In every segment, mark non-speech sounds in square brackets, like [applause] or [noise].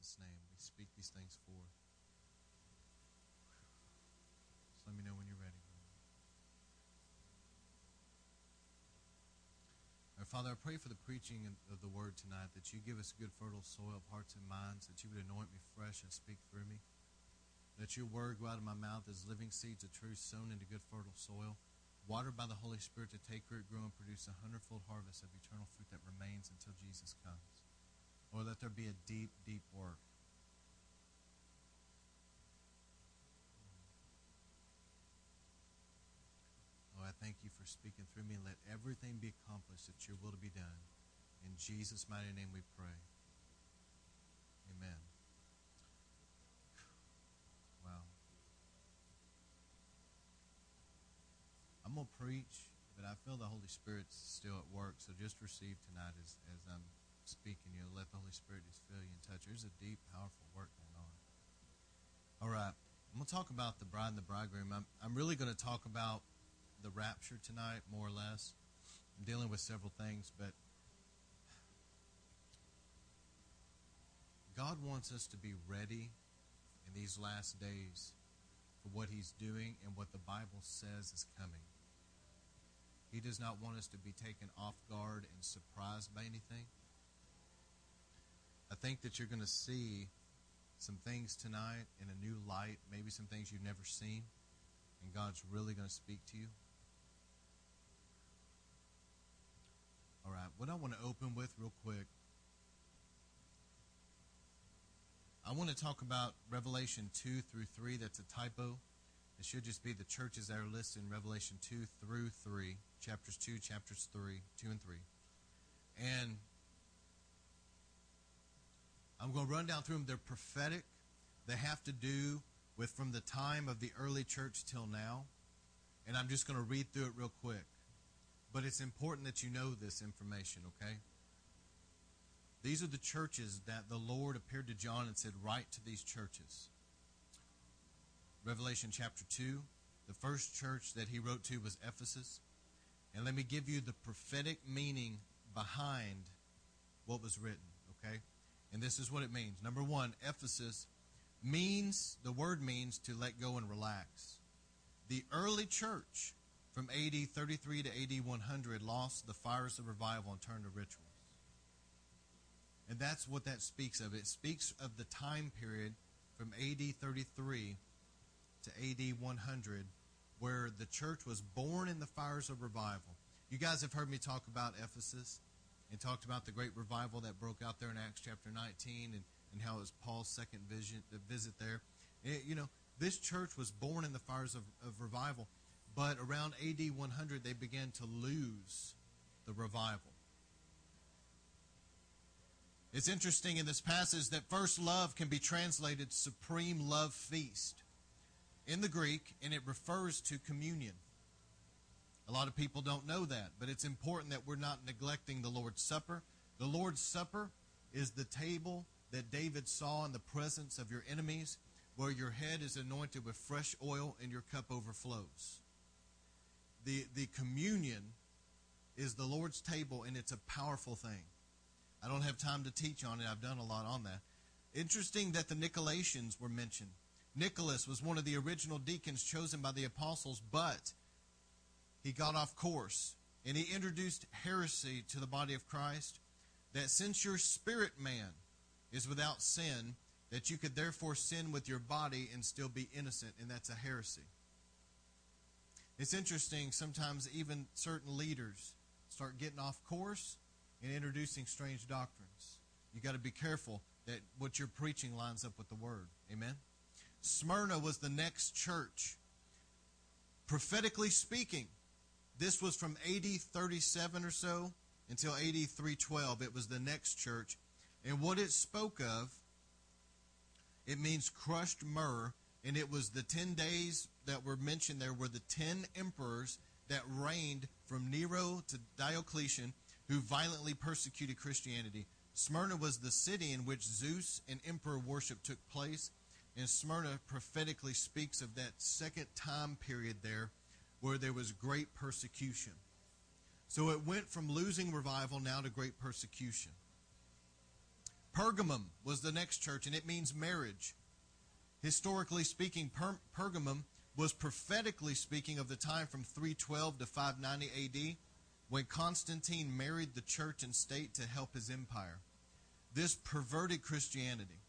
Jesus' name. We speak these things forth. Just let me know when you're ready. Father, I pray for the preaching of the word tonight that you give us good, fertile soil of hearts and minds, that you would anoint me fresh and speak through me. Let your word go out of my mouth as living seeds of truth sown into good, fertile soil, watered by the Holy Spirit to take root, grow, and produce a hundredfold harvest of eternal fruit that remains until Jesus comes. Or let there be a deep, deep work. Oh, I thank you for speaking through me. Let everything be accomplished that your will to be done. In Jesus' mighty name we pray. Amen. Wow. I'm going to preach, but I feel the Holy Spirit's still at work. So just receive tonight as, as I'm speaking. You know, let the Holy Spirit just fill you and touch. There's a deep, powerful work going on. All right. I'm going to talk about the bride and the bridegroom. I'm, I'm really going to talk about the rapture tonight, more or less. I'm dealing with several things, but God wants us to be ready in these last days for what He's doing and what the Bible says is coming. He does not want us to be taken off guard and surprised by anything. I think that you're going to see some things tonight in a new light, maybe some things you've never seen, and God's really going to speak to you. All right, what I want to open with real quick, I want to talk about Revelation 2 through 3. That's a typo. It should just be the churches that are listed in Revelation 2 through 3, chapters 2, chapters 3, 2 and 3. And I'm going to run down through them. They're prophetic. They have to do with from the time of the early church till now. And I'm just going to read through it real quick. But it's important that you know this information, okay? These are the churches that the Lord appeared to John and said, Write to these churches. Revelation chapter 2, the first church that he wrote to was Ephesus. And let me give you the prophetic meaning behind what was written, okay? And this is what it means. Number one, Ephesus means, the word means to let go and relax. The early church from AD 33 to AD 100 lost the fires of revival and turned to rituals. And that's what that speaks of. It speaks of the time period from AD 33 to AD 100 where the church was born in the fires of revival. You guys have heard me talk about Ephesus and talked about the great revival that broke out there in Acts chapter 19 and, and how it was Paul's second vision, visit there. It, you know, this church was born in the fires of, of revival. But around AD 100, they began to lose the revival. It's interesting in this passage that first love can be translated supreme love feast in the Greek, and it refers to communion. A lot of people don't know that, but it's important that we're not neglecting the Lord's Supper. The Lord's Supper is the table that David saw in the presence of your enemies, where your head is anointed with fresh oil and your cup overflows the, the communion is the Lord's table, and it's a powerful thing. I don't have time to teach on it. I've done a lot on that. Interesting that the Nicolaitans were mentioned. Nicholas was one of the original deacons chosen by the apostles, but he got off course and he introduced heresy to the body of Christ that since your spirit man is without sin, that you could therefore sin with your body and still be innocent, and that's a heresy. It's interesting, sometimes even certain leaders start getting off course and introducing strange doctrines. You got to be careful that what you're preaching lines up with the word. Amen. Smyrna was the next church. Prophetically speaking, this was from AD 37 or so until AD 312. It was the next church. And what it spoke of, it means crushed myrrh and it was the 10 days that were mentioned there were the 10 emperors that reigned from Nero to Diocletian who violently persecuted Christianity. Smyrna was the city in which Zeus and emperor worship took place. And Smyrna prophetically speaks of that second time period there where there was great persecution. So it went from losing revival now to great persecution. Pergamum was the next church, and it means marriage. Historically speaking, per- Pergamum was prophetically speaking of the time from 312 to 590 AD when Constantine married the church and state to help his empire. This perverted Christianity.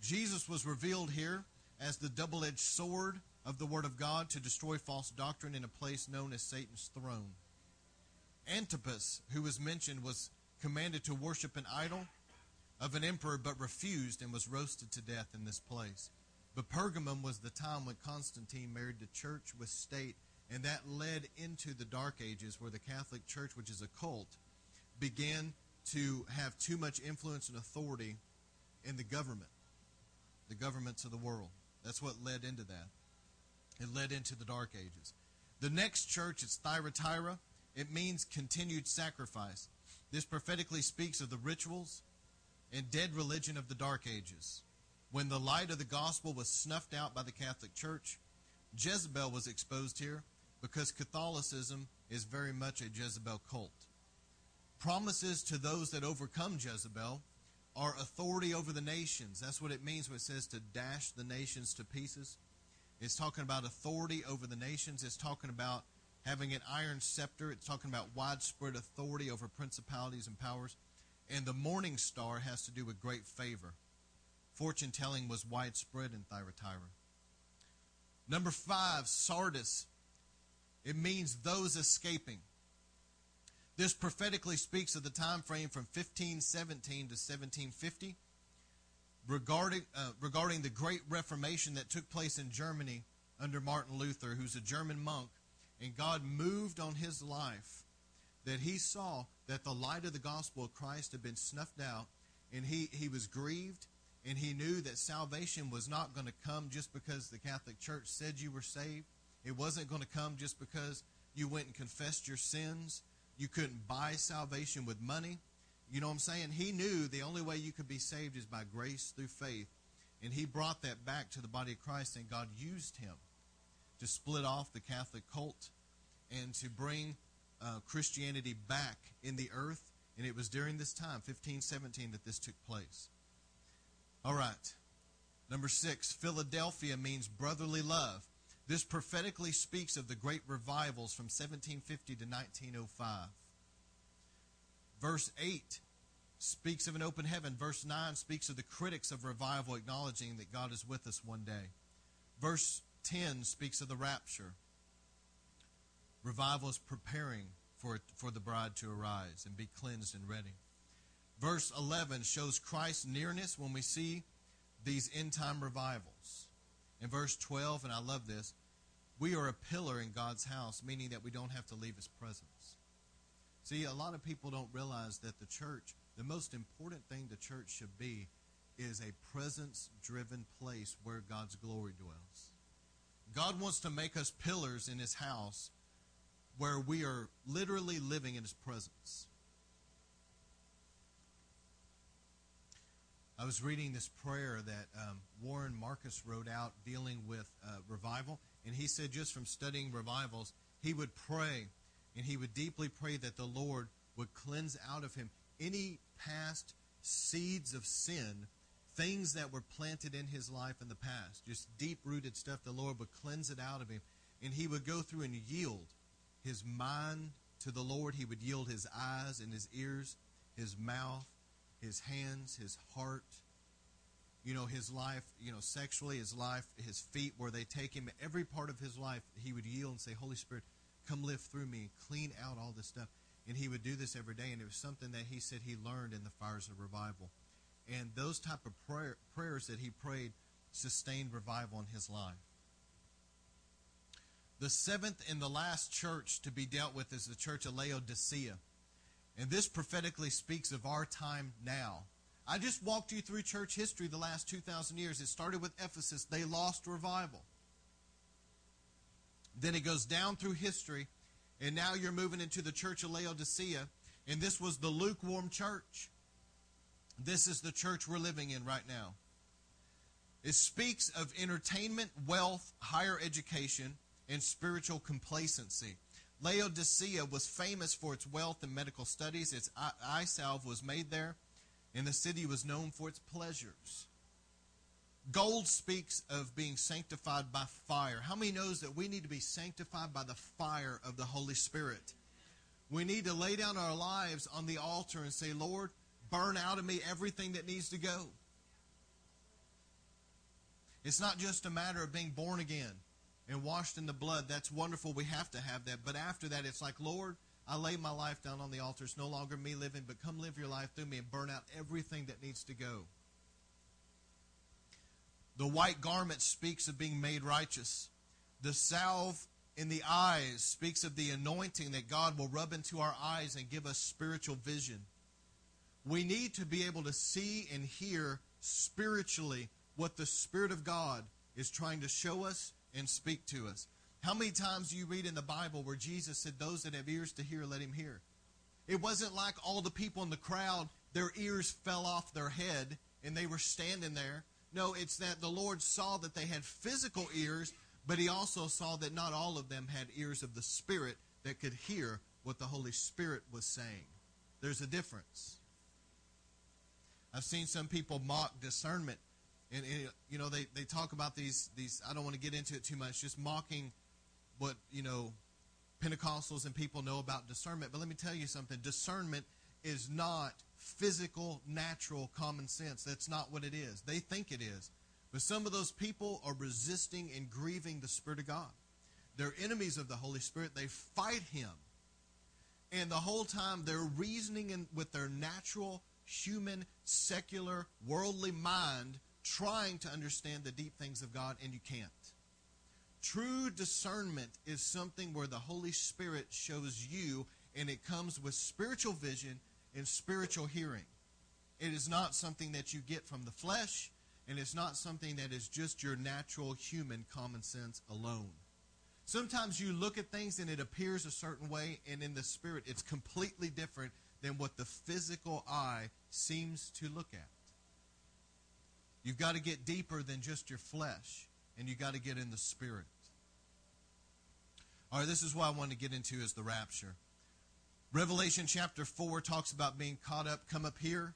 Jesus was revealed here as the double edged sword of the Word of God to destroy false doctrine in a place known as Satan's throne. Antipas, who was mentioned, was commanded to worship an idol of an emperor but refused and was roasted to death in this place. But Pergamum was the time when Constantine married the church with state, and that led into the Dark Ages where the Catholic Church, which is a cult, began to have too much influence and authority in the government, the governments of the world. That's what led into that. It led into the Dark Ages. The next church is Thyatira. It means continued sacrifice. This prophetically speaks of the rituals and dead religion of the Dark Ages. When the light of the gospel was snuffed out by the Catholic Church, Jezebel was exposed here because Catholicism is very much a Jezebel cult. Promises to those that overcome Jezebel are authority over the nations. That's what it means when it says to dash the nations to pieces. It's talking about authority over the nations. It's talking about having an iron scepter. It's talking about widespread authority over principalities and powers. And the morning star has to do with great favor. Fortune telling was widespread in Thyatira. Number five, Sardis. It means those escaping. This prophetically speaks of the time frame from 1517 to 1750 regarding, uh, regarding the great Reformation that took place in Germany under Martin Luther, who's a German monk, and God moved on his life that he saw that the light of the gospel of Christ had been snuffed out, and he, he was grieved, and he knew that salvation was not going to come just because the Catholic Church said you were saved. It wasn't going to come just because you went and confessed your sins. You couldn't buy salvation with money. You know what I'm saying? He knew the only way you could be saved is by grace through faith. And he brought that back to the body of Christ, and God used him to split off the Catholic cult and to bring uh, Christianity back in the earth. And it was during this time, 1517, that this took place. All right. Number six, Philadelphia means brotherly love. This prophetically speaks of the great revivals from 1750 to 1905. Verse 8 speaks of an open heaven. Verse 9 speaks of the critics of revival acknowledging that God is with us one day. Verse 10 speaks of the rapture. Revival is preparing for, for the bride to arise and be cleansed and ready. Verse 11 shows Christ's nearness when we see these end time revivals. In verse 12, and I love this, we are a pillar in God's house, meaning that we don't have to leave his presence. See, a lot of people don't realize that the church, the most important thing the church should be, is a presence driven place where God's glory dwells. God wants to make us pillars in his house where we are literally living in his presence. I was reading this prayer that um, Warren Marcus wrote out dealing with uh, revival, and he said just from studying revivals, he would pray and he would deeply pray that the Lord would cleanse out of him any past seeds of sin, things that were planted in his life in the past, just deep rooted stuff. The Lord would cleanse it out of him, and he would go through and yield his mind to the Lord. He would yield his eyes and his ears, his mouth, his hands, his heart, you know, his life, you know, sexually, his life, his feet, where they take him, every part of his life, he would yield and say, Holy Spirit, come live through me, and clean out all this stuff. And he would do this every day, and it was something that he said he learned in the fires of revival. And those type of prayer, prayers that he prayed sustained revival in his life. The seventh and the last church to be dealt with is the church of Laodicea. And this prophetically speaks of our time now. I just walked you through church history the last 2,000 years. It started with Ephesus, they lost revival. Then it goes down through history, and now you're moving into the church of Laodicea, and this was the lukewarm church. This is the church we're living in right now. It speaks of entertainment, wealth, higher education, and spiritual complacency. Laodicea was famous for its wealth and medical studies. Its eye salve was made there. and the city was known for its pleasures. Gold speaks of being sanctified by fire. How many knows that we need to be sanctified by the fire of the Holy Spirit? We need to lay down our lives on the altar and say, Lord, burn out of me everything that needs to go. It's not just a matter of being born again and washed in the blood. That's wonderful. We have to have that. But after that, it's like, Lord, I lay my life down on the altar. It's no longer me living, but come live your life through me and burn out everything that needs to go. The white garment speaks of being made righteous. The salve in the eyes speaks of the anointing that God will rub into our eyes and give us spiritual vision. We need to be able to see and hear spiritually what the Spirit of God is trying to show us and speak to us. How many times do you read in the Bible where Jesus said, Those that have ears to hear, let him hear? It wasn't like all the people in the crowd, their ears fell off their head and they were standing there. No, it's that the Lord saw that they had physical ears, but he also saw that not all of them had ears of the Spirit that could hear what the Holy Spirit was saying. There's a difference. I've seen some people mock discernment and, and, you know they, they talk about these these I don't want to get into it too much just mocking what you know Pentecostals and people know about discernment but let me tell you something discernment is not physical natural common sense. That's not what it is. They think it is. But some of those people are resisting and grieving the Spirit of God. They're enemies of the Holy Spirit. They fight him. And the whole time they're reasoning in, with their natural human secular worldly mind trying to understand the deep things of God, and you can't. True discernment is something where the Holy Spirit shows you, and it comes with spiritual vision and spiritual hearing. It is not something that you get from the flesh, and it's not something that is just your natural human common sense alone. Sometimes you look at things and it appears a certain way, and in the spirit, it's completely different than what the physical eye seems to look at. You've got to get deeper than just your flesh, and you've got to get in the spirit. All right, this is what I want to get into is the rapture. Revelation chapter 4 talks about being caught up, come up here.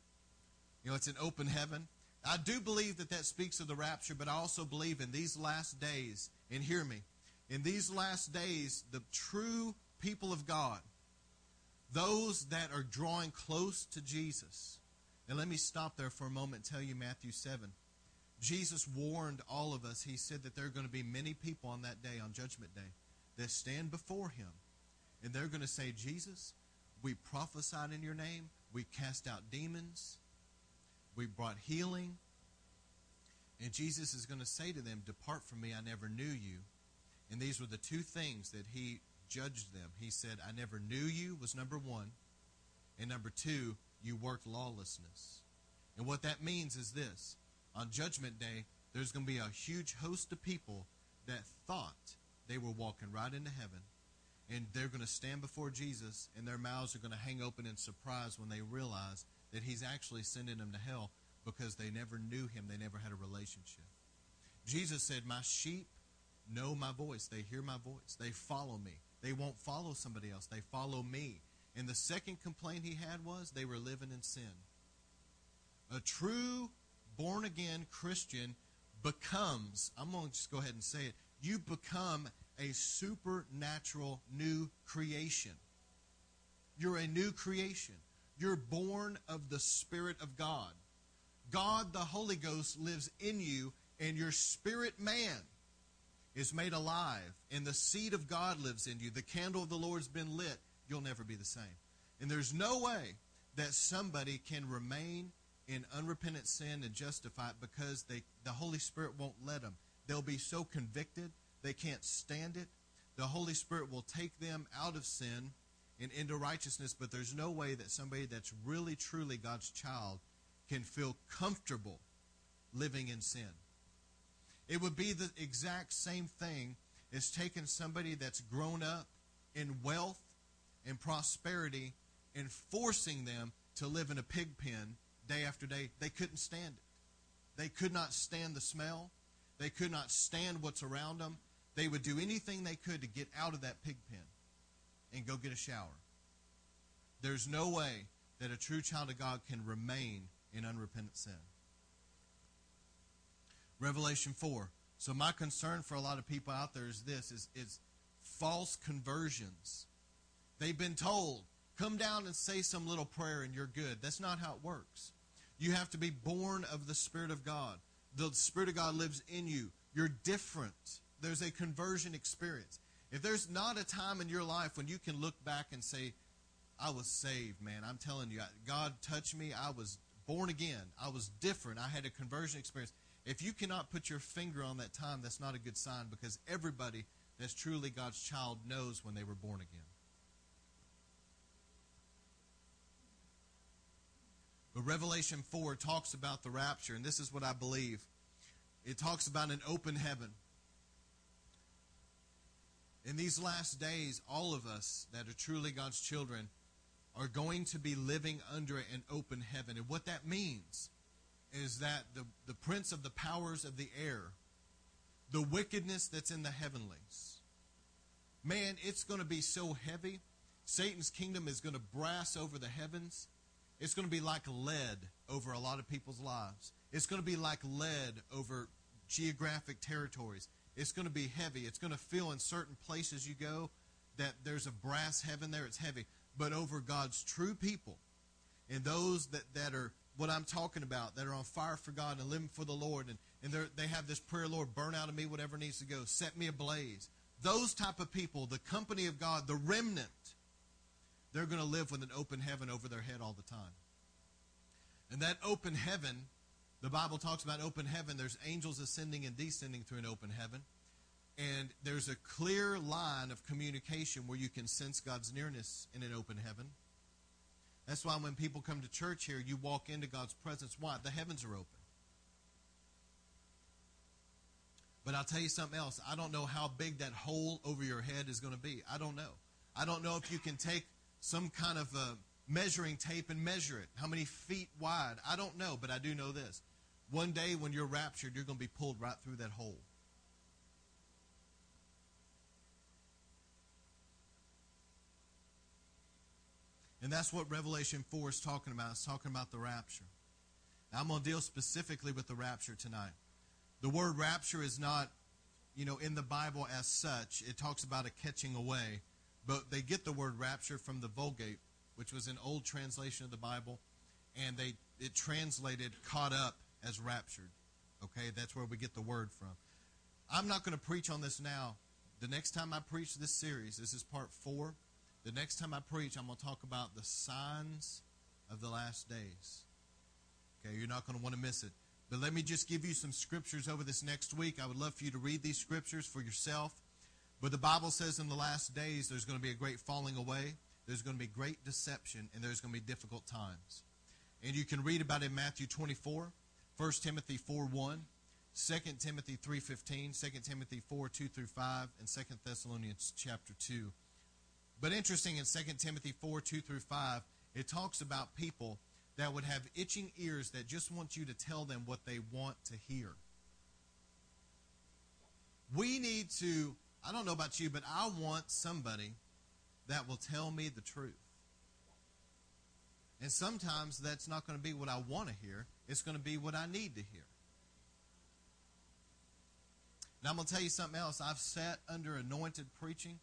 You know, it's an open heaven. I do believe that that speaks of the rapture, but I also believe in these last days, and hear me, in these last days, the true people of God, those that are drawing close to Jesus, and let me stop there for a moment and tell you Matthew 7. Jesus warned all of us. He said that there are going to be many people on that day, on Judgment Day, that stand before Him. And they're going to say, Jesus, we prophesied in your name. We cast out demons. We brought healing. And Jesus is going to say to them, Depart from me, I never knew you. And these were the two things that he judged them. He said, I never knew you, was number one. And number two, you worked lawlessness. And what that means is this on Judgment Day, there's going to be a huge host of people that thought they were walking right into heaven. And they're going to stand before Jesus, and their mouths are going to hang open in surprise when they realize that He's actually sending them to hell because they never knew Him, they never had a relationship. Jesus said, My sheep know my voice. They hear my voice. They follow me. They won't follow somebody else. They follow me. And the second complaint he had was they were living in sin. A true born again Christian becomes, I'm going to just go ahead and say it, you become a supernatural new creation. You're a new creation. You're born of the Spirit of God. God, the Holy Ghost, lives in you, and your spirit man is made alive, and the seed of God lives in you. The candle of the Lord's been lit you'll never be the same. And there's no way that somebody can remain in unrepentant sin and justify it because they, the Holy Spirit won't let them. They'll be so convicted, they can't stand it. The Holy Spirit will take them out of sin and into righteousness, but there's no way that somebody that's really, truly God's child can feel comfortable living in sin. It would be the exact same thing as taking somebody that's grown up in wealth and prosperity and forcing them to live in a pig pen day after day. They couldn't stand it. They could not stand the smell. They could not stand what's around them. They would do anything they could to get out of that pig pen and go get a shower. There's no way that a true child of God can remain in unrepentant sin. Revelation 4. So my concern for a lot of people out there is this is, is false conversions. They've been told, come down and say some little prayer and you're good. That's not how it works. You have to be born of the Spirit of God. The Spirit of God lives in you. You're different. There's a conversion experience. If there's not a time in your life when you can look back and say, I was saved, man. I'm telling you, God touched me. I was born again. I was different. I had a conversion experience. If you cannot put your finger on that time, that's not a good sign because everybody that's truly God's child knows when they were born again. But Revelation 4 talks about the rapture, and this is what I believe. It talks about an open heaven. In these last days, all of us that are truly God's children are going to be living under an open heaven. And what that means is that the, the prince of the powers of the air, the wickedness that's in the heavenlies, man, it's going to be so heavy. Satan's kingdom is going to brass over the heavens. It's going to be like lead over a lot of people's lives. It's going to be like lead over geographic territories. It's going to be heavy. It's going to feel in certain places you go that there's a brass heaven there. It's heavy but over God's true people and those that, that are what I'm talking about, that are on fire for God and living for the Lord, and, and they have this prayer, Lord, burn out of me whatever needs to go, set me ablaze. Those type of people, the company of God, the remnant, they're going to live with an open heaven over their head all the time. And that open heaven, the Bible talks about open heaven, there's angels ascending and descending through an open heaven. And there's a clear line of communication where you can sense God's nearness in an open heaven. That's why when people come to church here, you walk into God's presence. Why? The heavens are open. But I'll tell you something else. I don't know how big that hole over your head is going to be. I don't know. I don't know if you can take some kind of measuring tape and measure it. How many feet wide? I don't know, but I do know this. One day when you're raptured, you're going to be pulled right through that hole. And that's what Revelation 4 is talking about. It's talking about the rapture. Now, I'm going to deal specifically with the rapture tonight. The word rapture is not, you know, in the Bible as such. It talks about a catching away. But they get the word rapture from the Vulgate, which was an old translation of the Bible. And they it translated caught up as raptured. Okay, that's where we get the word from. I'm not going to preach on this now. The next time I preach this series, this is part four. The next time I preach, I'm going to talk about the signs of the last days. Okay, you're not going to want to miss it. But let me just give you some scriptures over this next week. I would love for you to read these scriptures for yourself. But the Bible says in the last days there's going to be a great falling away, there's going to be great deception, and there's going to be difficult times. And you can read about it in Matthew 24, 1 Timothy 4 1, 2 Timothy 3.15, 2 Timothy 4 2 through 5, and 2 Thessalonians chapter 2. But interesting in 2 Timothy 4 2 through 5, it talks about people that would have itching ears that just want you to tell them what they want to hear. We need to, I don't know about you, but I want somebody that will tell me the truth. And sometimes that's not going to be what I want to hear, it's going to be what I need to hear. Now, I'm going to tell you something else. I've sat under anointed preaching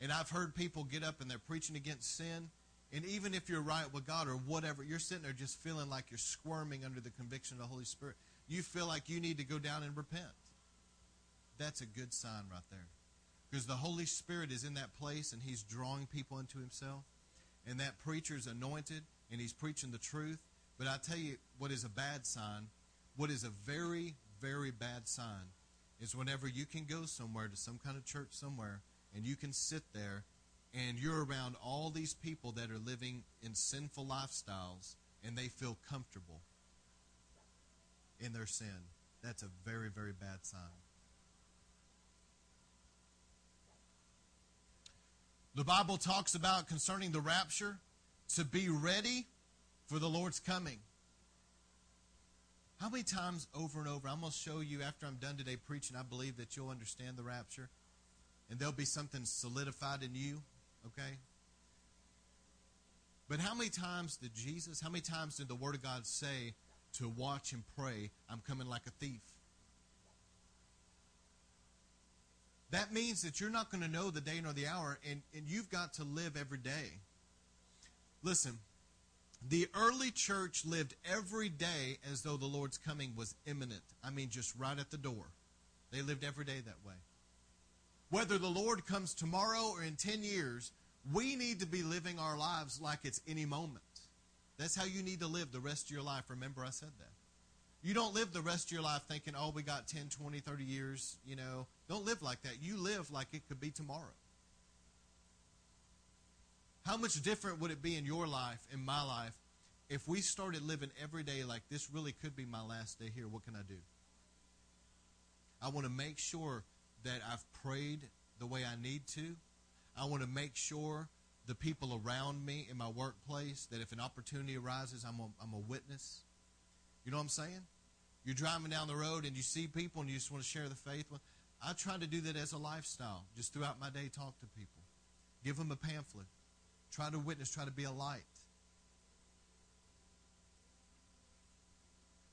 and I've heard people get up and they're preaching against sin. And even if you're right with God or whatever, you're sitting there just feeling like you're squirming under the conviction of the Holy Spirit. You feel like you need to go down and repent. That's a good sign right there. Because the Holy Spirit is in that place and He's drawing people into Himself. And that preacher's anointed and he's preaching the truth. But I tell you what is a bad sign, what is a very, very bad sign, is whenever you can go somewhere to some kind of church somewhere and you can sit there and you're around all these people that are living in sinful lifestyles and they feel comfortable in their sin. That's a very, very bad sign. The Bible talks about concerning the rapture to be ready for the Lord's coming. How many times over and over? I'm going to show you after I'm done today preaching, I believe that you'll understand the rapture and there'll be something solidified in you, okay? But how many times did Jesus, how many times did the Word of God say to watch and pray, I'm coming like a thief? That means that you're not going to know the day nor the hour, and, and you've got to live every day. Listen, the early church lived every day as though the Lord's coming was imminent. I mean, just right at the door. They lived every day that way. Whether the Lord comes tomorrow or in 10 years, we need to be living our lives like it's any moment. That's how you need to live the rest of your life. Remember, I said that. You don't live the rest of your life thinking, oh, we got 10, 20, 30 years, you know. Don't live like that. You live like it could be tomorrow. How much different would it be in your life, in my life, if we started living every day like this really could be my last day here? What can I do? I want to make sure that I've prayed the way I need to. I want to make sure the people around me in my workplace that if an opportunity arises, I'm a, I'm a witness. You know what I'm saying? You're driving down the road and you see people and you just want to share the faith. Well, I try to do that as a lifestyle. Just throughout my day, talk to people. Give them a pamphlet. Try to witness. Try to be a light.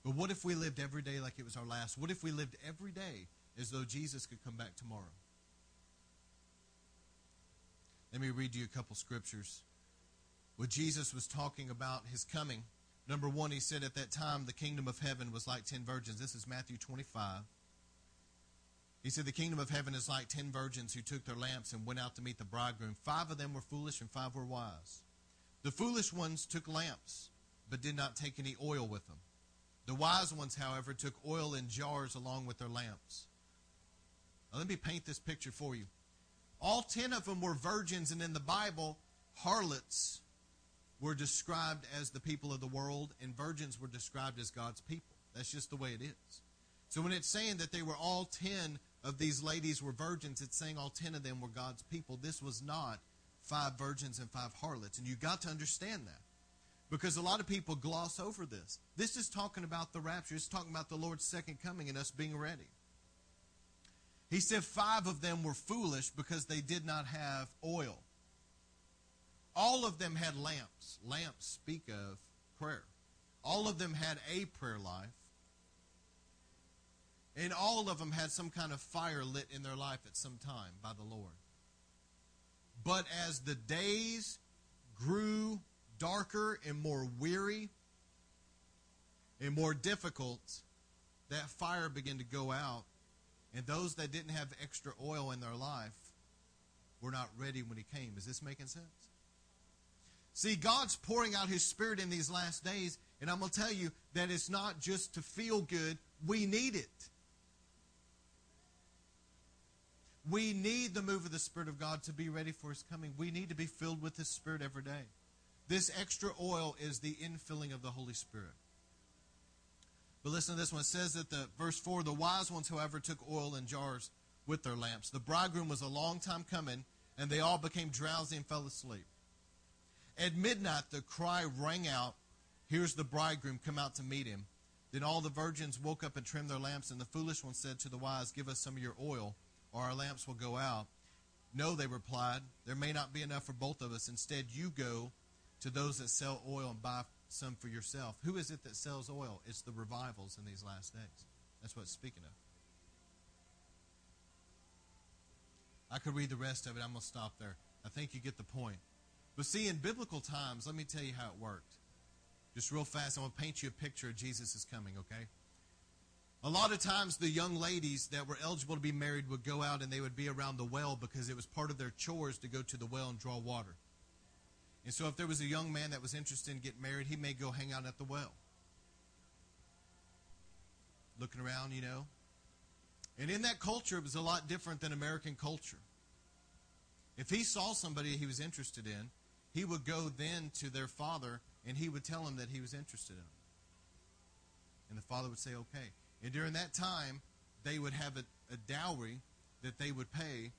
But what if we lived every day like it was our last? What if we lived every day as though Jesus could come back tomorrow? Let me read you a couple scriptures. When Jesus was talking about his coming, number one, he said at that time the kingdom of heaven was like ten virgins. This is Matthew 25. He said, The kingdom of heaven is like ten virgins who took their lamps and went out to meet the bridegroom. Five of them were foolish and five were wise. The foolish ones took lamps, but did not take any oil with them. The wise ones, however, took oil in jars along with their lamps. Now, let me paint this picture for you. All ten of them were virgins, and in the Bible, harlots were described as the people of the world, and virgins were described as God's people. That's just the way it is. So when it's saying that they were all ten of these ladies were virgins, it's saying all ten of them were God's people. This was not five virgins and five harlots. And you got to understand that. Because a lot of people gloss over this. This is talking about the rapture. It's talking about the Lord's second coming and us being ready. He said five of them were foolish because they did not have oil. All of them had lamps. Lamps speak of prayer. All of them had a prayer life. And all of them had some kind of fire lit in their life at some time by the Lord. But as the days grew darker and more weary and more difficult, that fire began to go out and those that didn't have extra oil in their life were not ready when he came. Is this making sense? See, God's pouring out his spirit in these last days, and I'm going to tell you that it's not just to feel good, we need it. We need the move of the Spirit of God to be ready for His coming. We need to be filled with His Spirit every day. This extra oil is the infilling of the Holy Spirit. But listen to this one. It says that the verse 4 the wise ones, however, took oil in jars with their lamps. The bridegroom was a long time coming, and they all became drowsy and fell asleep. At midnight, the cry rang out, Here's the bridegroom, come out to meet him. Then all the virgins woke up and trimmed their lamps, and the foolish one said to the wise, Give us some of your oil, or our lamps will go out. No, they replied, There may not be enough for both of us. Instead, you go to those that sell oil and buy some for yourself. Who is it that sells oil? It's the revivals in these last days. That's what it's speaking of. I could read the rest of it. I'm going to stop there. I think you get the point. But see, in biblical times, let me tell you how it worked. Just real fast, I'm going to paint you a picture of Jesus is coming, okay? A lot of times, the young ladies that were eligible to be married would go out and they would be around the well because it was part of their chores to go to the well and draw water. And so if there was a young man that was interested in getting married, he may go hang out at the well. Looking around, you know. And in that culture, it was a lot different than American culture. If he saw somebody he was interested in, he would go then to their father and he would tell him that he was interested in him. And the father would say, okay. And during that time, they would have a, a dowry that they would pay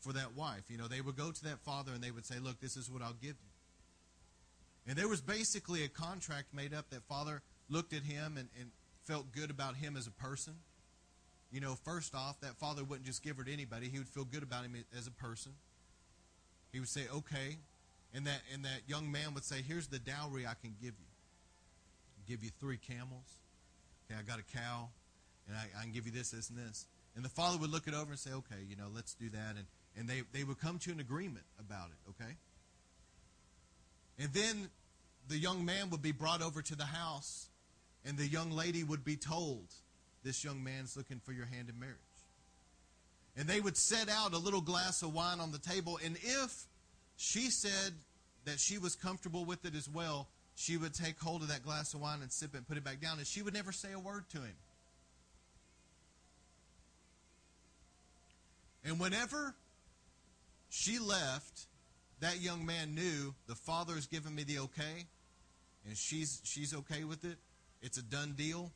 for that wife. You know, they would go to that father and they would say, Look, this is what I'll give you. And there was basically a contract made up that father looked at him and, and felt good about him as a person. You know, first off, that father wouldn't just give her to anybody, he would feel good about him as a person. He would say, Okay. And that, and that young man would say, Here's the dowry I can give you. I'll give you three camels. Okay, I got a cow, and I, I can give you this, this, and this. And the father would look it over and say, Okay, you know, let's do that. And, and they, they would come to an agreement about it, okay? And then the young man would be brought over to the house, and the young lady would be told, This young man's looking for your hand in marriage. And they would set out a little glass of wine on the table, and if she said that she was comfortable with it as well, she would take hold of that glass of wine and sip it and put it back down, and she would never say a word to him. And whenever she left, that young man knew the father's given me the okay, and she's she's okay with it. It's a done deal.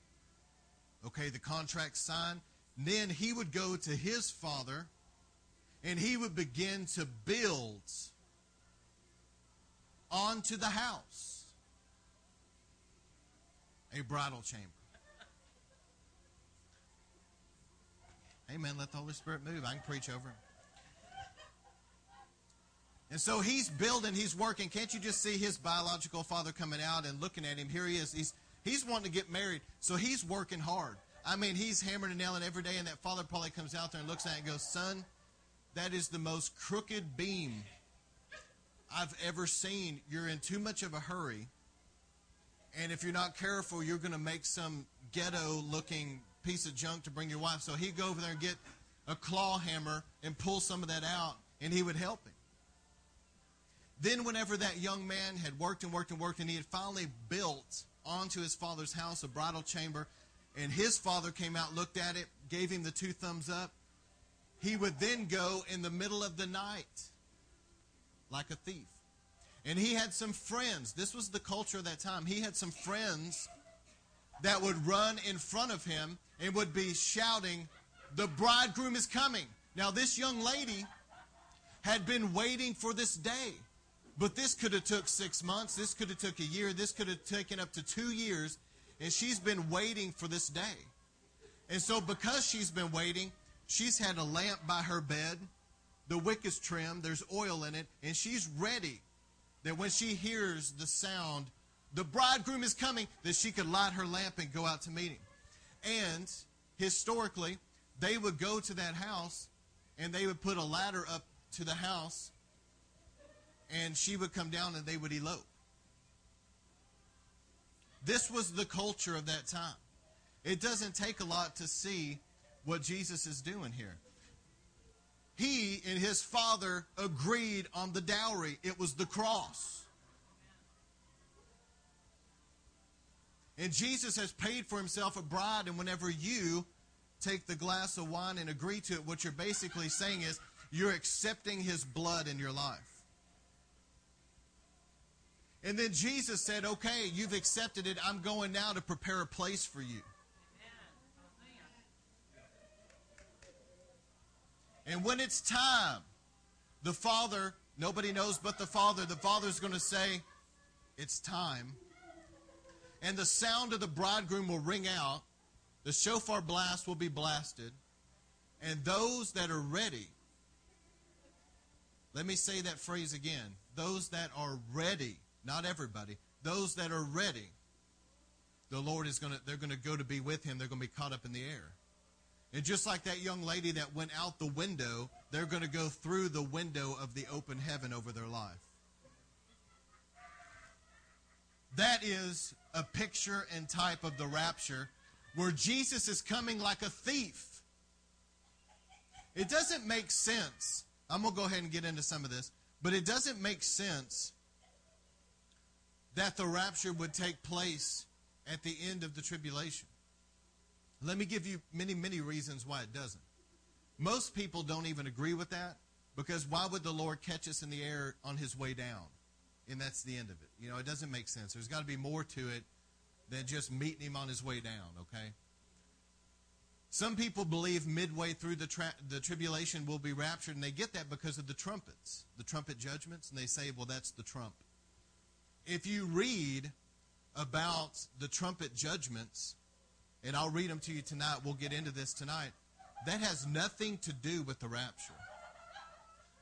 Okay, the contract's signed. Then he would go to his father and he would begin to build onto the house a bridal chamber. Amen. Let the Holy Spirit move. I can preach over him. And so he's building, he's working. Can't you just see his biological father coming out and looking at him? Here he is. He's, he's wanting to get married. So he's working hard. I mean, he's hammering and nailing every day, and that father probably comes out there and looks at it and goes, Son, that is the most crooked beam I've ever seen. You're in too much of a hurry. And if you're not careful, you're going to make some ghetto looking piece of junk to bring your wife. So he'd go over there and get a claw hammer and pull some of that out, and he would help him. Then, whenever that young man had worked and worked and worked, and he had finally built onto his father's house a bridal chamber, and his father came out, looked at it, gave him the two thumbs up, he would then go in the middle of the night like a thief. And he had some friends. This was the culture of that time. He had some friends that would run in front of him and would be shouting, The bridegroom is coming. Now, this young lady had been waiting for this day. But this could have took six months. This could have took a year. This could have taken up to two years. And she's been waiting for this day. And so because she's been waiting, she's had a lamp by her bed. The wick is trimmed. There's oil in it. And she's ready that when she hears the sound, the bridegroom is coming, that she could light her lamp and go out to meet him. And historically, they would go to that house and they would put a ladder up to the house and she would come down and they would elope. This was the culture of that time. It doesn't take a lot to see what Jesus is doing here. He and his father agreed on the dowry, it was the cross. And Jesus has paid for himself a bride, and whenever you take the glass of wine and agree to it, what you're basically saying is you're accepting his blood in your life. And then Jesus said, Okay, you've accepted it. I'm going now to prepare a place for you. And when it's time, the Father, nobody knows but the Father, the Father's going to say, It's time. And the sound of the bridegroom will ring out, the shofar blast will be blasted, and those that are ready, let me say that phrase again those that are ready not everybody. Those that are ready, the Lord is going to, they're going to go to be with him. They're going to be caught up in the air. And just like that young lady that went out the window, they're going to go through the window of the open heaven over their life. That is a picture and type of the rapture where Jesus is coming like a thief. It doesn't make sense. I'm going to go ahead and get into some of this, but it doesn't make sense that the rapture would take place at the end of the tribulation. Let me give you many, many reasons why it doesn't. Most people don't even agree with that because why would the Lord catch us in the air on his way down? And that's the end of it. You know, it doesn't make sense. There's got to be more to it than just meeting him on his way down, okay? Some people believe midway through the, tra- the tribulation will be raptured, and they get that because of the trumpets, the trumpet judgments, and they say, well, that's the trump if you read about the trumpet judgments, and I'll read them to you tonight, we'll get into this tonight, that has nothing to do with the rapture.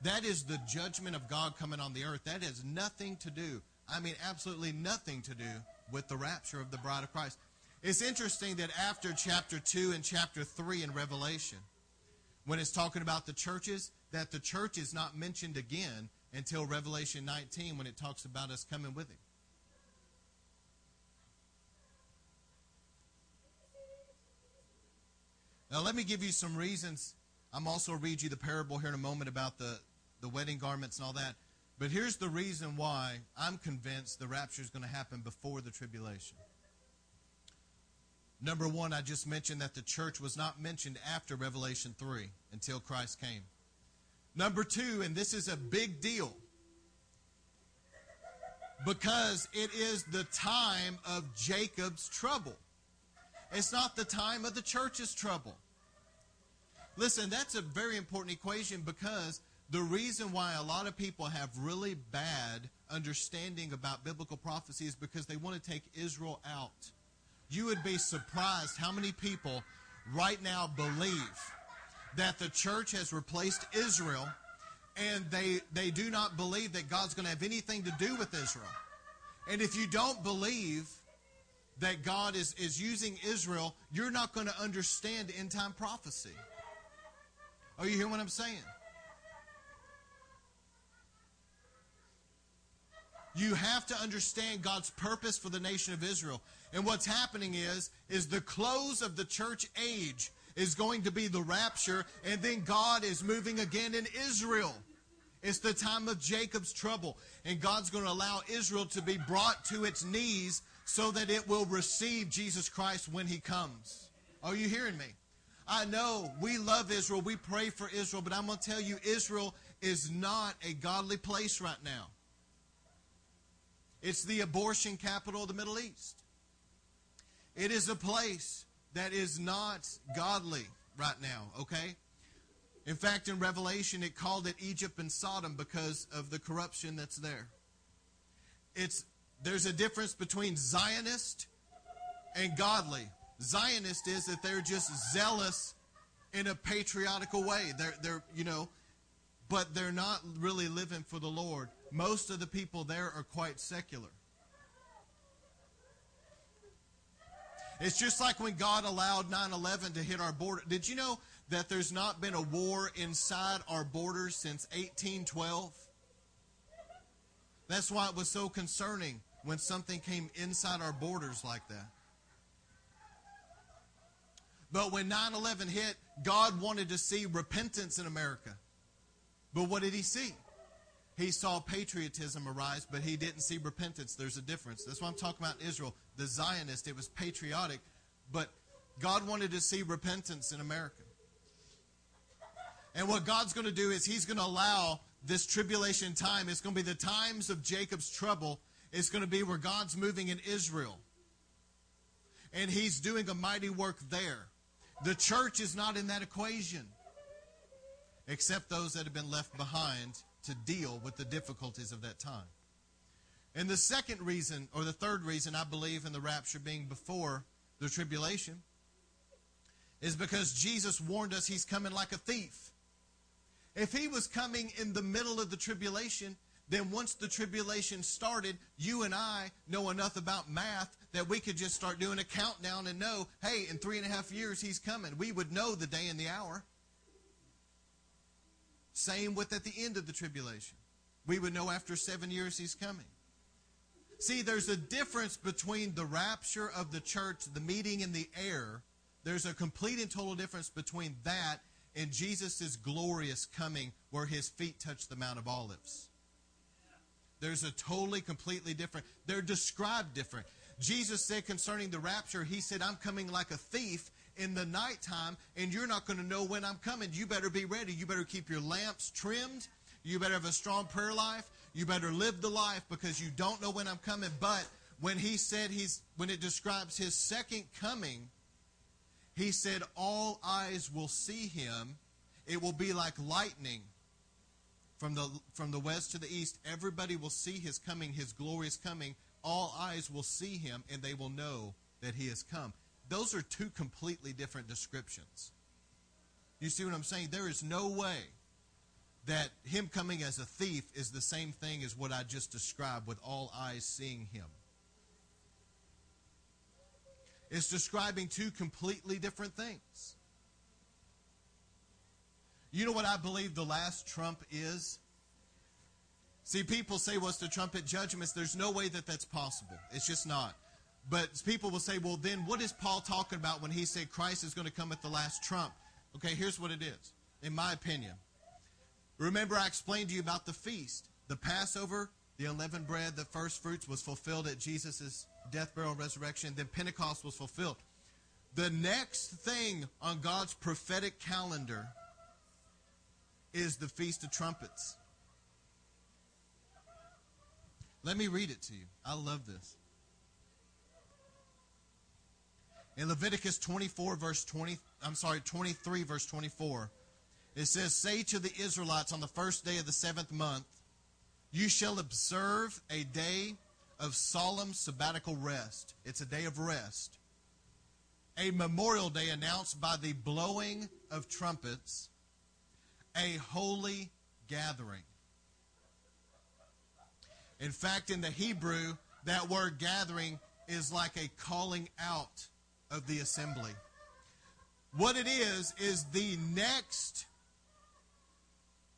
That is the judgment of God coming on the earth. That has nothing to do, I mean, absolutely nothing to do with the rapture of the bride of Christ. It's interesting that after chapter 2 and chapter 3 in Revelation, when it's talking about the churches, that the church is not mentioned again until Revelation 19 when it talks about us coming with him. Now, let me give you some reasons. I'm also read you the parable here in a moment about the, the wedding garments and all that. But here's the reason why I'm convinced the rapture is going to happen before the tribulation. Number one, I just mentioned that the church was not mentioned after Revelation 3 until Christ came. Number two, and this is a big deal, because it is the time of Jacob's trouble. It's not the time of the church's trouble. Listen, that's a very important equation because the reason why a lot of people have really bad understanding about biblical prophecy is because they want to take Israel out you would be surprised how many people right now believe that the church has replaced Israel and they, they do not believe that God's going to have anything to do with Israel. And if you don't believe that God is, is using Israel, you're not going to understand end time prophecy. Are you hearing what I'm saying? You have to understand God's purpose for the nation of Israel. And what's happening is, is the close of the church age is going to be the rapture, and then God is moving again in Israel. It's the time of Jacob's trouble. And God's going to allow Israel to be brought to its knees so that it will receive Jesus Christ when he comes. Are you hearing me? I know we love Israel. We pray for Israel. But I'm going to tell you, Israel is not a godly place right now. It's the abortion capital of the Middle East. It is a place that is not godly right now, okay? In fact, in Revelation, it called it Egypt and Sodom because of the corruption that's there. It's, there's a difference between Zionist and godly. Zionist is that they're just zealous in a patriotical way. They're, they're, you know, but they're not really living for the Lord most of the people there are quite secular. It's just like when God allowed 9 11 to hit our border. Did you know that there's not been a war inside our borders since 1812? That's why it was so concerning when something came inside our borders like that. But when 9 11 hit, God wanted to see repentance in America. But what did he see? He saw patriotism arise, but he didn't see repentance. There's a difference. That's why I'm talking about Israel. The Zionist, it was patriotic, but God wanted to see repentance in America. And what God's going to do is He's going to allow this tribulation time. It's going to be the times of Jacob's trouble. It's going to be where God's moving in Israel. And He's doing a mighty work there. The church is not in that equation, except those that have been left behind to deal with the difficulties of that time. And the second reason, or the third reason, I believe in the rapture being before the tribulation, is because Jesus warned us he's coming like a thief. If he was coming in the middle of the tribulation, then once the tribulation started, you and I know enough about math that we could just start doing a countdown and know, hey, in three and a half years he's coming. We would know the day and the hour. Same with at the end of the tribulation. We would know after seven years he's coming. See, there's a difference between the rapture of the church, the meeting in the air. There's a complete and total difference between that and Jesus' glorious coming where his feet touch the Mount of Olives. There's a totally, completely different. They're described different. Jesus said concerning the rapture, he said, I'm coming like a thief, in the nighttime and you're not going to know when I'm coming. You better be ready. You better keep your lamps trimmed. You better have a strong prayer life. You better live the life because you don't know when I'm coming. But when he said he's, when it describes his second coming, he said, All eyes will see him. It will be like lightning from the, from the west to the east. Everybody will see his coming, his glorious coming. All eyes will see him, and they will know that he has come. Those are two completely different descriptions. You see what I'm saying? There is no way that him coming as a thief is the same thing as what I just described with all eyes seeing him. It's describing two completely different things. You know what I believe the last trump is? See, people say, well, the trumpet judgments? There's no way that that's possible. It's just not. But people will say, well, then what is Paul talking about when he said Christ is going to come at the last trump? Okay, here's what it is, in my opinion. Remember, I explained to you about the feast. The Passover, the unleavened bread, the first fruits was fulfilled at Jesus' death, burial, and resurrection. Then Pentecost was fulfilled. The next thing on God's prophetic calendar is the Feast of Trumpets. Let me read it to you. I love this. In Leviticus 24, verse 20, I'm sorry, 23, verse 24, it says, Say to the Israelites on the first day of the seventh month, You shall observe a day of solemn sabbatical rest. It's a day of rest. A memorial day announced by the blowing of trumpets, a holy gathering. In fact, in the Hebrew, that word gathering is like a calling out of the assembly. What it is, is the next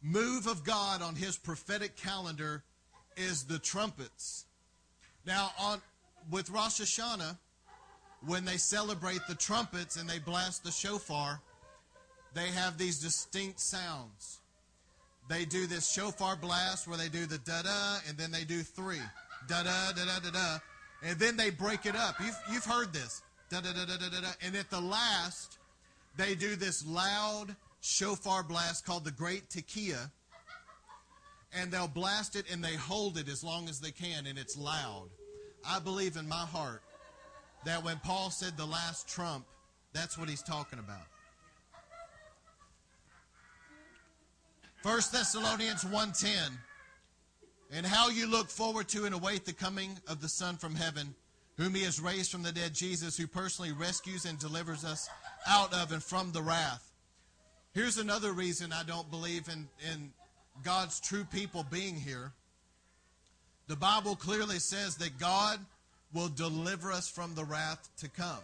move of God on his prophetic calendar is the trumpets. Now, on with Rosh Hashanah, when they celebrate the trumpets and they blast the shofar, they have these distinct sounds. They do this shofar blast where they do the da da and then they do three da da da da da da, and then they break it up. You've, you've heard this da da da da da da, and at the last, they do this loud shofar blast called the Great Tekiah, and they'll blast it and they hold it as long as they can, and it's loud. I believe in my heart that when Paul said the last trump, that's what he's talking about. 1 Thessalonians 1:10 and how you look forward to and await the coming of the Son from heaven whom he has raised from the dead, Jesus, who personally rescues and delivers us out of and from the wrath. Here's another reason I don't believe in, in God's true people being here. The Bible clearly says that God will deliver us from the wrath to come.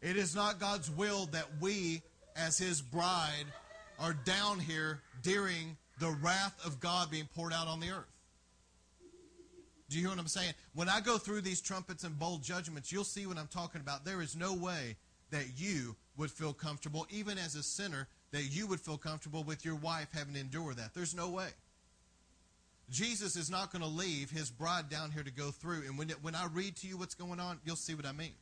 It is not God's will that we, as his bride, are down here during the wrath of God being poured out on the earth. Do you hear what I'm saying? When I go through these trumpets and bowl judgments, you'll see what I'm talking about. There is no way that you would feel comfortable, even as a sinner, that you would feel comfortable with your wife having to endure that. There's no way. Jesus is not going to leave his bride down here to go through. And when, when I read to you what's going on, you'll see what I mean.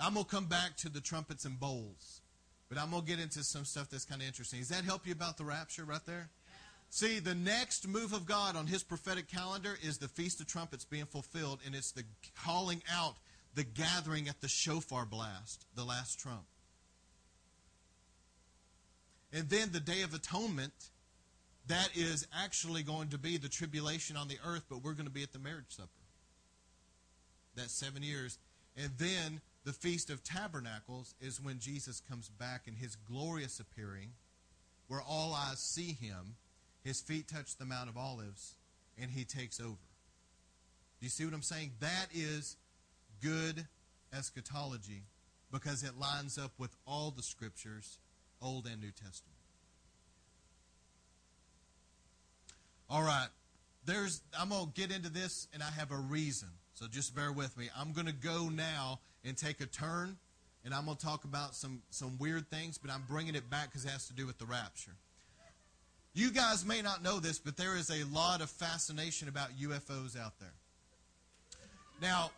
I'm going to come back to the trumpets and bowls. But I'm going to get into some stuff that's kind of interesting. Does that help you about the rapture right there? See, the next move of God on his prophetic calendar is the Feast of Trumpets being fulfilled, and it's the calling out, the gathering at the shofar blast, the last trump. And then the Day of Atonement, that is actually going to be the tribulation on the earth, but we're going to be at the marriage supper. That's seven years. And then the Feast of Tabernacles is when Jesus comes back in his glorious appearing, where all eyes see him his feet touch the Mount of Olives, and he takes over. Do you see what I'm saying? That is good eschatology because it lines up with all the scriptures, Old and New Testament. All right. There's I'm going to get into this and I have a reason. So just bear with me. I'm going to go now and take a turn and I'm going to talk about some some weird things, but I'm bringing it back cuz it has to do with the rapture. You guys may not know this, but there is a lot of fascination about UFOs out there. Now,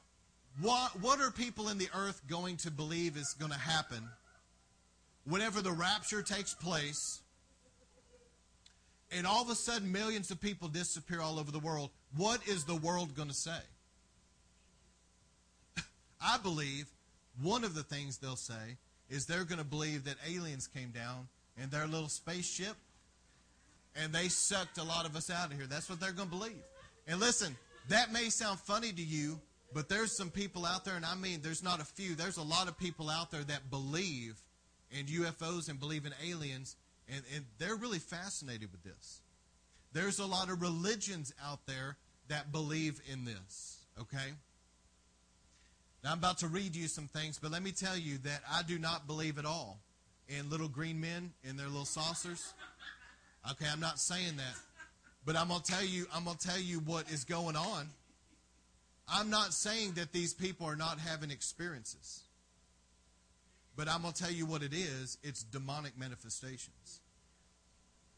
what, what are people in the earth going to believe is going to happen whenever the rapture takes place and all of a sudden millions of people disappear all over the world? What is the world going to say? [laughs] I believe one of the things they'll say is they're going to believe that aliens came down in their little spaceship and they sucked a lot of us out of here. That's what they're going to believe. And listen, that may sound funny to you, but there's some people out there, and I mean, there's not a few, there's a lot of people out there that believe in UFOs and believe in aliens, and, and they're really fascinated with this. There's a lot of religions out there that believe in this, okay? Now, I'm about to read you some things, but let me tell you that I do not believe at all in little green men in their little saucers. Okay, I'm not saying that. But I'm to tell you I'm to tell you what is going on. I'm not saying that these people are not having experiences. But I'm going to tell you what it is. It's demonic manifestations.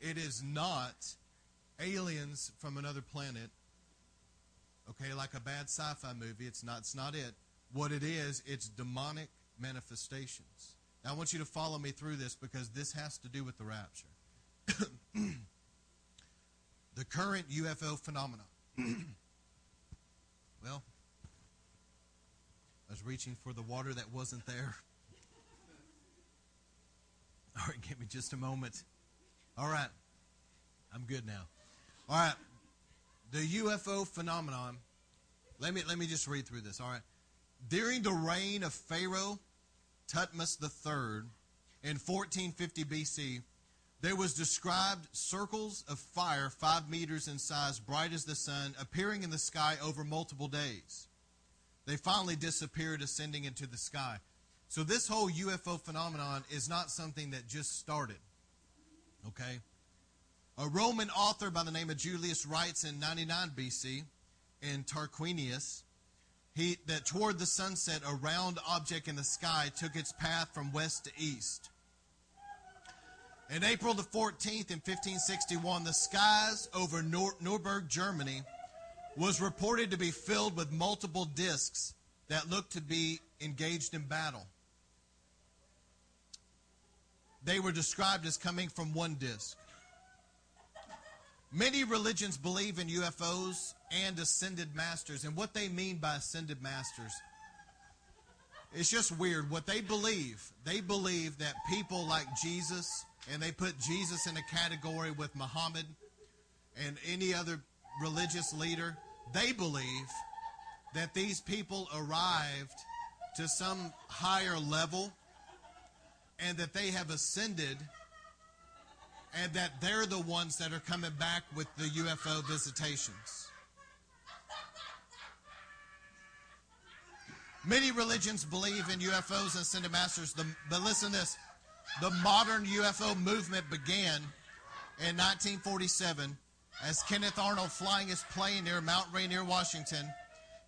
It is not aliens from another planet. Okay, like a bad sci-fi movie. It's not it's not it. What it is, it's demonic manifestations. Now I want you to follow me through this because this has to do with the rapture. [coughs] the current UFO phenomenon. [coughs] well, I was reaching for the water that wasn't there. [laughs] All right, give me just a moment. All right, I'm good now. All right, the UFO phenomenon. Let me let me just read through this. All right, during the reign of Pharaoh Thutmose III in 1450 BC, there was described circles of fire five meters in size, bright as the sun, appearing in the sky over multiple days. They finally disappeared, ascending into the sky. So this whole UFO phenomenon is not something that just started. Okay? A Roman author by the name of Julius writes in 99 BC in Tarquinius he, that toward the sunset a round object in the sky took its path from west to east. In April the 14th in 1561, the skies over Nor- Nuremberg, Germany, was reported to be filled with multiple discs that looked to be engaged in battle. They were described as coming from one disc. Many religions believe in UFOs and ascended masters. And what they mean by ascended masters, it's just weird. What they believe, they believe that people like Jesus, and they put Jesus in a category with Muhammad and any other religious leader, they believe that these people arrived to some higher level and that they have ascended and that they're the ones that are coming back with the UFO visitations. Many religions believe in UFOs and ascended masters, but listen to this. The modern UFO movement began in 1947 as Kenneth Arnold flying his plane near Mount Rainier, Washington.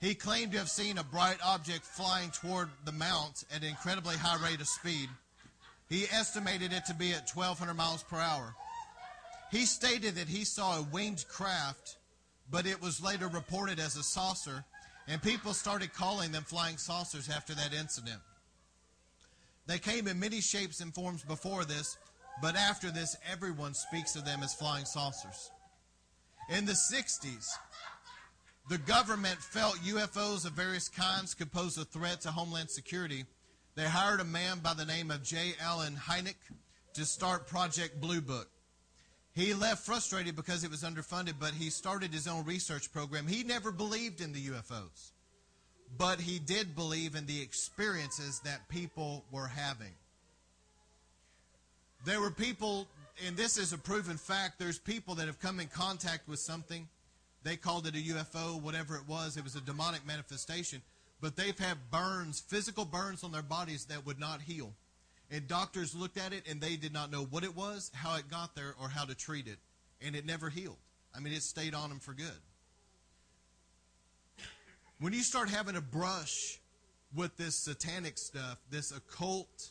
He claimed to have seen a bright object flying toward the mount at an incredibly high rate of speed. He estimated it to be at 1,200 miles per hour. He stated that he saw a winged craft, but it was later reported as a saucer, and people started calling them flying saucers after that incident. They came in many shapes and forms before this, but after this, everyone speaks of them as flying saucers. In the 60s, the government felt UFOs of various kinds could pose a threat to Homeland Security they hired a man by the name of J. Allen Hynek to start Project Blue Book. He left frustrated because it was underfunded, but he started his own research program. He never believed in the UFOs, but he did believe in the experiences that people were having. There were people, and this is a proven fact, there's people that have come in contact with something. They called it a UFO, whatever it was. It was a demonic manifestation but they've had burns, physical burns on their bodies that would not heal. And doctors looked at it and they did not know what it was, how it got there, or how to treat it. And it never healed. I mean, it stayed on them for good. When you start having a brush with this satanic stuff, this occult,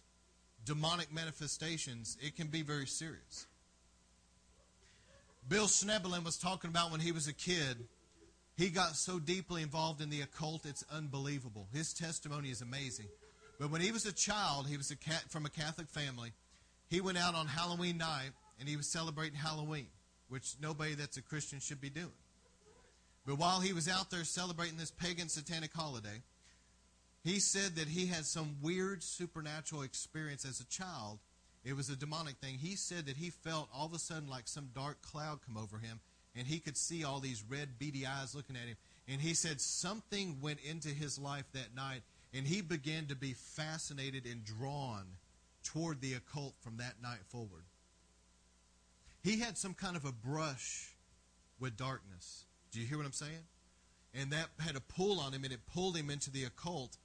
demonic manifestations, it can be very serious. Bill Schnoebelen was talking about when he was a kid he got so deeply involved in the occult, it's unbelievable. His testimony is amazing. But when he was a child, he was a cat from a Catholic family. He went out on Halloween night and he was celebrating Halloween, which nobody that's a Christian should be doing. But while he was out there celebrating this pagan satanic holiday, he said that he had some weird supernatural experience as a child. It was a demonic thing. He said that he felt all of a sudden like some dark cloud come over him and he could see all these red, beady eyes looking at him. And he said something went into his life that night, and he began to be fascinated and drawn toward the occult from that night forward. He had some kind of a brush with darkness. Do you hear what I'm saying? And that had a pull on him, and it pulled him into the occult.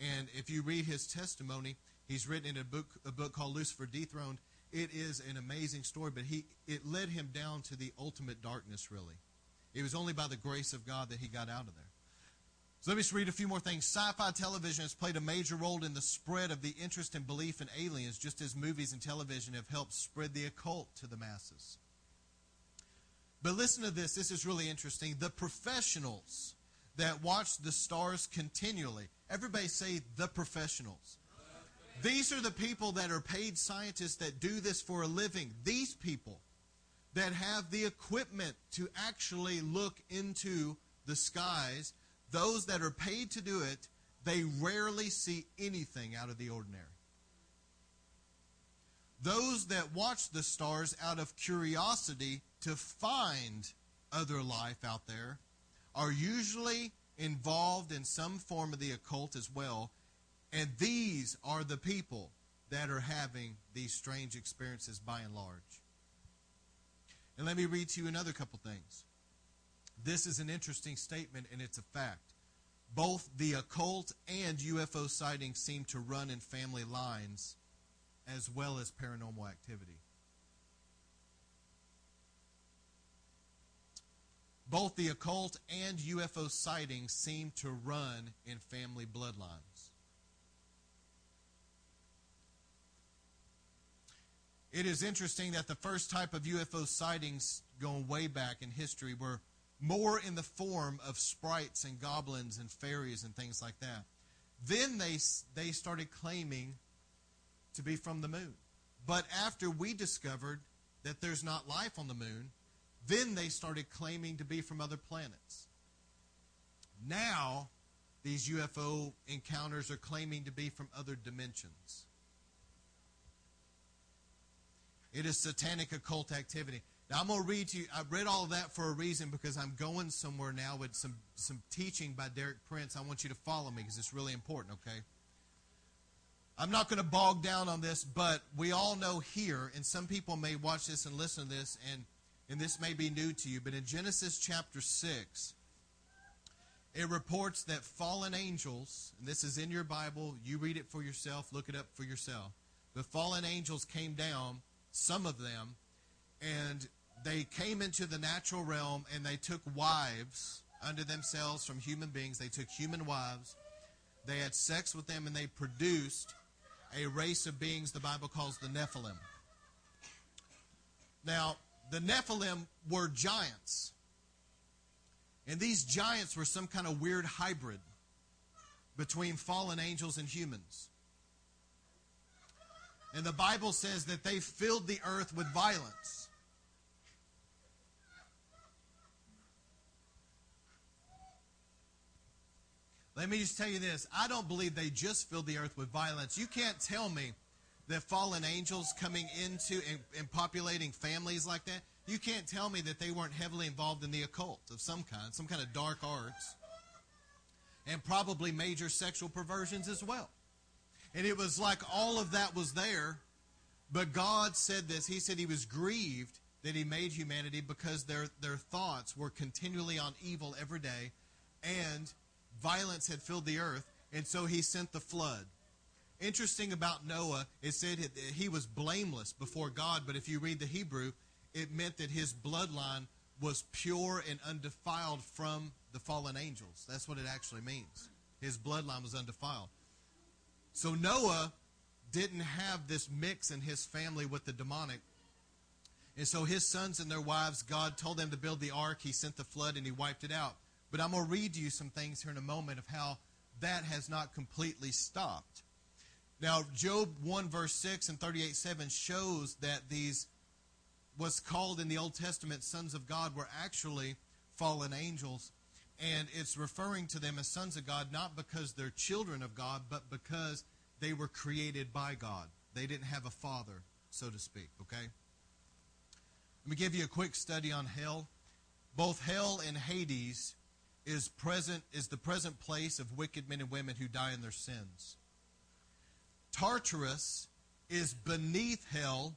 And if you read his testimony, he's written in a book, a book called Lucifer Dethroned. It is an amazing story, but he it led him down to the ultimate darkness, really. It was only by the grace of God that he got out of there. So let me just read a few more things. Sci fi television has played a major role in the spread of the interest and belief in aliens, just as movies and television have helped spread the occult to the masses. But listen to this. This is really interesting. The professionals that watch the stars continually, everybody say the professionals. These are the people that are paid scientists that do this for a living. These people that have the equipment to actually look into the skies those that are paid to do it, they rarely see anything out of the ordinary. Those that watch the stars out of curiosity to find other life out there are usually involved in some form of the occult as well. And these are the people that are having these strange experiences by and large. And let me read to you another couple things. This is an interesting statement, and it's a fact. Both the occult and UFO sightings seem to run in family lines as well as paranormal activity. Both the occult and UFO sightings seem to run in family bloodlines. It is interesting that the first type of UFO sightings going way back in history were more in the form of sprites and goblins and fairies and things like that. Then they, they started claiming to be from the moon. But after we discovered that there's not life on the moon, then they started claiming to be from other planets. Now, these UFO encounters are claiming to be from other dimensions. It is satanic occult activity. Now I'm going to read to you. I read all of that for a reason because I'm going somewhere now with some some teaching by Derek Prince. I want you to follow me because it's really important. Okay. I'm not going to bog down on this, but we all know here, and some people may watch this and listen to this, and and this may be new to you, but in Genesis chapter six, it reports that fallen angels, and this is in your Bible. You read it for yourself. Look it up for yourself. The fallen angels came down. Some of them and they came into the natural realm and they took wives unto themselves from human beings. They took human wives. They had sex with them and they produced a race of beings the Bible calls the Nephilim. Now, the Nephilim were giants. And these giants were some kind of weird hybrid between fallen angels and humans. And the Bible says that they filled the earth with violence. Let me just tell you this I don't believe they just filled the earth with violence. You can't tell me that fallen angels coming into and, and, populating families like that, you can't tell me that they weren't heavily involved in the occult of some kind, some kind of dark arts, and probably major sexual perversions as well. And it was like all of that was there, but God said this. He said he was grieved that he made humanity because their, their thoughts were continually on evil every day, and violence had filled the earth, and so he sent the flood. Interesting about Noah, it said he was blameless before God, but if you read the Hebrew, it meant that his bloodline was pure and undefiled from the fallen angels. That's what it actually means. His bloodline was undefiled. So Noah didn't have this mix in his family with the demonic. And so his sons and their wives, God told them to build the ark. He sent the flood and he wiped it out. But I'm going to read to you some things here in a moment of how that has not completely stopped. Now, Job 1, verse 6 and 38, 7 shows that these, what's called in the Old Testament sons of God, were actually fallen angels. And it's referring to them as sons of God not because they're children of God, but because they were created by God. They didn't have a father, so to speak, okay? Let me give you a quick study on hell. Both hell and Hades is present is the present place of wicked men and women who die in their sins. Tartarus is beneath hell.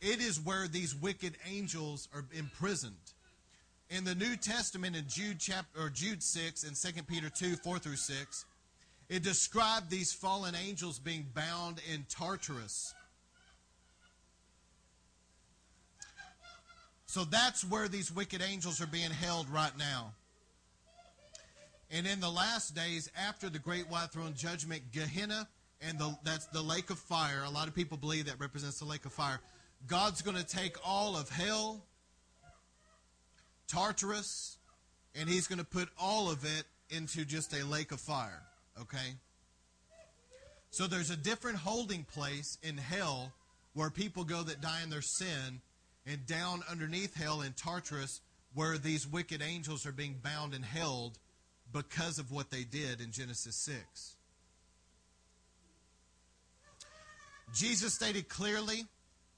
It is where these wicked angels are imprisoned. In the New Testament, in Jude chapter or Jude six and 2 Peter two four through six, it described these fallen angels being bound in Tartarus. So that's where these wicked angels are being held right now. And in the last days, after the great white throne judgment, Gehenna, and the, that's the lake of fire. A lot of people believe that represents the lake of fire. God's going to take all of hell, Tartarus, and he's going to put all of it into just a lake of fire. Okay? So there's a different holding place in hell where people go that die in their sin, and down underneath hell in Tartarus, where these wicked angels are being bound and held because of what they did in Genesis 6. Jesus stated clearly,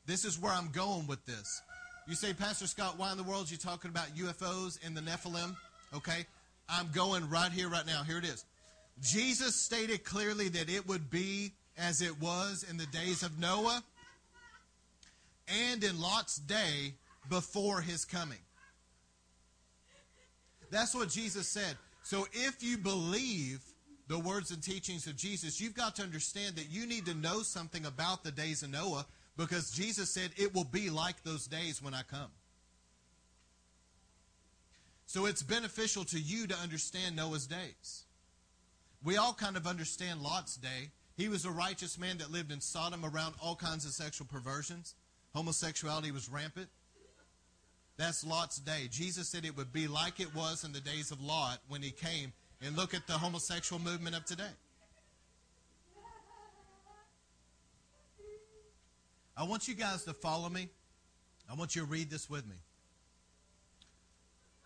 this is where I'm going with this. You say, Pastor Scott, why in the world are you talking about UFOs and the Nephilim? Okay, I'm going right here, right now. Here it is. Jesus stated clearly that it would be as it was in the days of Noah and in Lot's day before his coming. That's what Jesus said. So if you believe the words and teachings of Jesus, you've got to understand that you need to know something about the days of Noah because Jesus said it will be like those days when I come. So it's beneficial to you to understand Noah's days. We all kind of understand Lot's day. He was a righteous man that lived in Sodom around all kinds of sexual perversions. Homosexuality was rampant. That's Lot's day. Jesus said it would be like it was in the days of Lot when he came. And look at the homosexual movement of today. I want you guys to follow me. I want you to read this with me.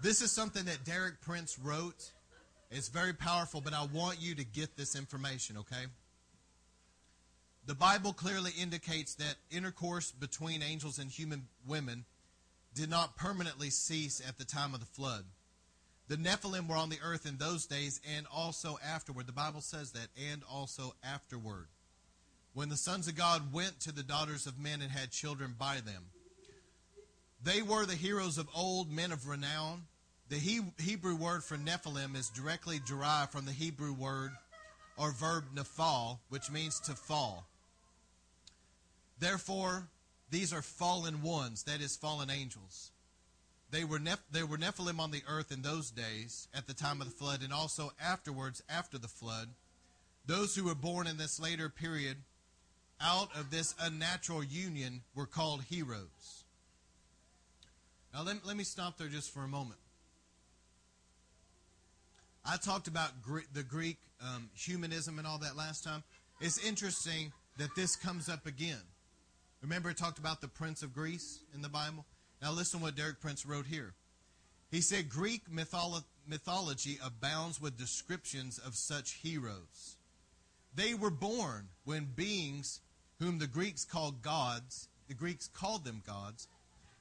This is something that Derek Prince wrote it's very powerful, but I want you to get this information, okay? The Bible clearly indicates that intercourse between angels and human women did not permanently cease at the time of the flood. The Nephilim were on the earth in those days and also afterward. The Bible says that, and also afterward. When the sons of God went to the daughters of men and had children by them. They were the heroes of old, men of renown. The Hebrew word for Nephilim is directly derived from the Hebrew word or verb nephal, which means to fall. Therefore, these are fallen ones, that is, fallen angels. They were, Neph- they were Nephilim on the earth in those days at the time of the flood, and also afterwards, after the flood. Those who were born in this later period out of this unnatural union were called heroes. Now, let, let me stop there just for a moment. I talked about the Greek um, humanism and all that last time. It's interesting that this comes up again. Remember, it talked about the Prince of Greece in the Bible? Now, listen to what Derek Prince wrote here. He said Greek mytholo- mythology abounds with descriptions of such heroes. They were born when beings whom the Greeks called gods, the Greeks called them gods,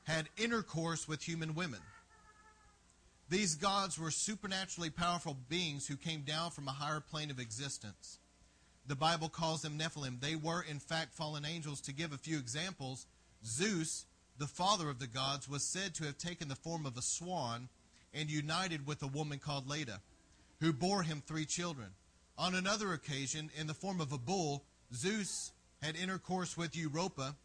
had intercourse with human women. These gods were supernaturally powerful beings who came down from a higher plane of existence. The Bible calls them Nephilim. They were, in fact, fallen angels. To give a few examples, Zeus, the father of the gods, was said to have taken the form of a swan and united with a woman called Leda, who bore him three children. On another occasion, in the form of a bull, Zeus had intercourse with Europa,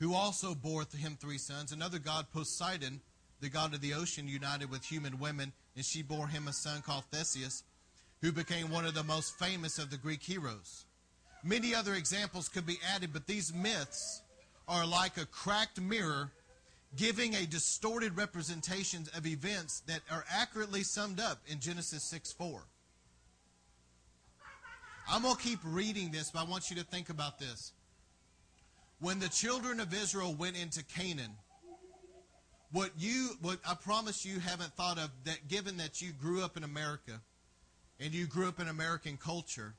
who also bore him three sons. Another god, Poseidon, the god of the ocean, united with human women, and she bore him a son called Theseus, who became one of the most famous of the Greek heroes. Many other examples could be added, but these myths are like a cracked mirror giving a distorted representation of events that are accurately summed up in Genesis 6 4. I'm going to keep reading this, but I want you to think about this. When the children of Israel went into Canaan, what you what I promise you haven't thought of that given that you grew up in America and you grew up in American culture,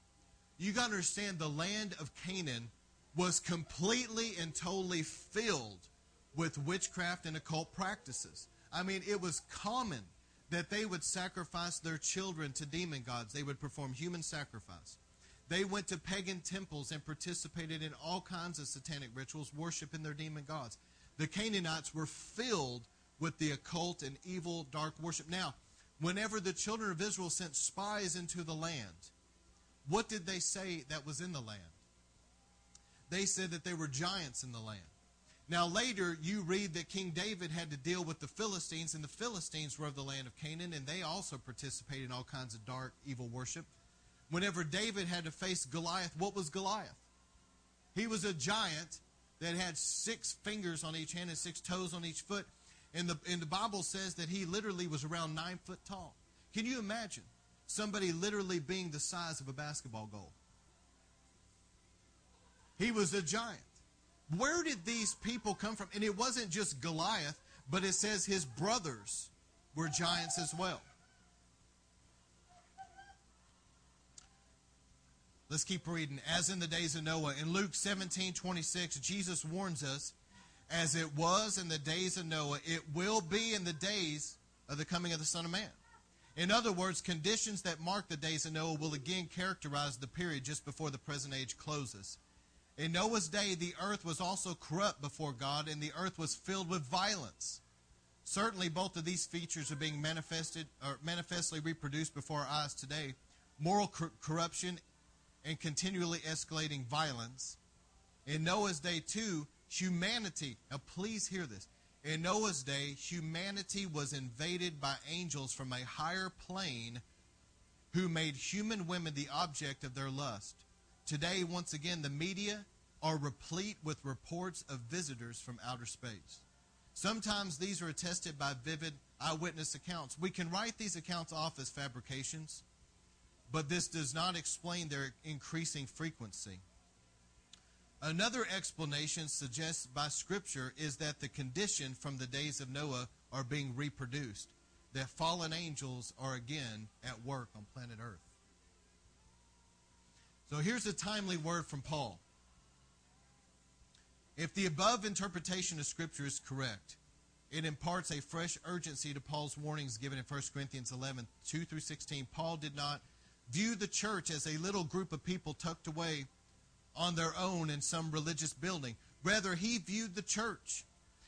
you got to understand the land of Canaan was completely and totally filled with witchcraft and occult practices. I mean, it was common that they would sacrifice their children to demon gods. They would perform human sacrifice. They went to pagan temples and participated in all kinds of satanic rituals, worshiping their demon gods. The Canaanites were filled with the occult and evil, dark worship. Now, whenever the children of Israel sent spies into the land, what did they say that was in the land? They said that there were giants in the land. Now, later, you read that King David had to deal with the Philistines, and the Philistines were of the land of Canaan, and they also participated in all kinds of dark, evil worship. Whenever David had to face Goliath, what was Goliath? He was a giant that had six fingers on each hand and six toes on each foot. And the, and the Bible says that he literally was around nine foot tall. Can you imagine somebody literally being the size of a basketball goal? He was a giant. Where did these people come from? And it wasn't just Goliath, but it says his brothers were giants as well. Let's keep reading. As in the days of Noah, in Luke 17 26, Jesus warns us, as it was in the days of Noah, it will be in the days of the coming of the Son of Man. In other words, conditions that mark the days of Noah will again characterize the period just before the present age closes. In Noah's day, the earth was also corrupt before God, and the earth was filled with violence. Certainly, both of these features are being manifested or manifestly reproduced before our eyes today. Moral cor- corruption and continually escalating violence. In Noah's day, too, humanity. Now, please hear this. In Noah's day, humanity was invaded by angels from a higher plane who made human women the object of their lust. Today, once again, the media are replete with reports of visitors from outer space. Sometimes these are attested by vivid eyewitness accounts. We can write these accounts off as fabrications, but this does not explain their increasing frequency. Another explanation suggested by Scripture is that the condition from the days of Noah are being reproduced, that fallen angels are again at work on planet Earth. So here's a timely word from Paul. If the above interpretation of Scripture is correct, it imparts a fresh urgency to Paul's warnings given in 1 Corinthians 11, 2 through 16. Paul did not view the church as a little group of people tucked away on their own in some religious building. Rather, he viewed the church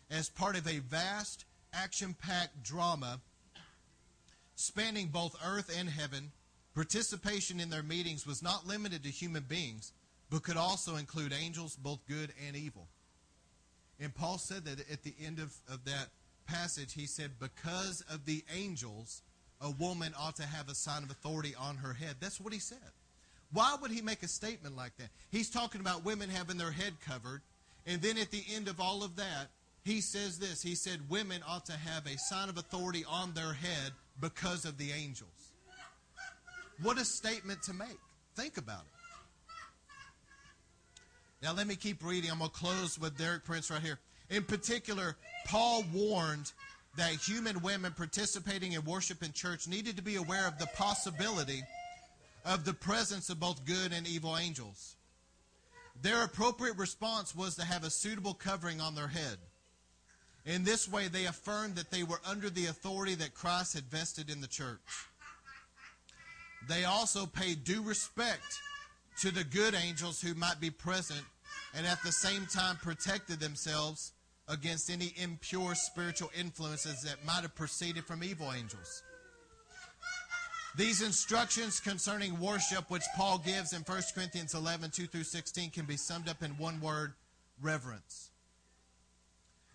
as part of a vast, action packed drama spanning both earth and heaven Participation in their meetings was not limited to human beings, but could also include angels, both good and evil. And Paul said that at the end of, of that passage, he said, Because of the angels, a woman ought to have a sign of authority on her head. That's what he said. Why would he make a statement like that? He's talking about women having their head covered. And then at the end of all of that, he says this He said, Women ought to have a sign of authority on their head because of the angels. What a statement to make. Think about it. Now, let me keep reading. I'm going to close with Derek Prince right here. In particular, Paul warned that human women participating in worship in church needed to be aware of the possibility of the presence of both good and evil angels. Their appropriate response was to have a suitable covering on their head. In this way, they affirmed that they were under the authority that Christ had vested in the church. They also paid due respect to the good angels who might be present and at the same time protected themselves against any impure spiritual influences that might have proceeded from evil angels. These instructions concerning worship, which Paul gives in 1 Corinthians 11, 2 through 16, can be summed up in one word reverence.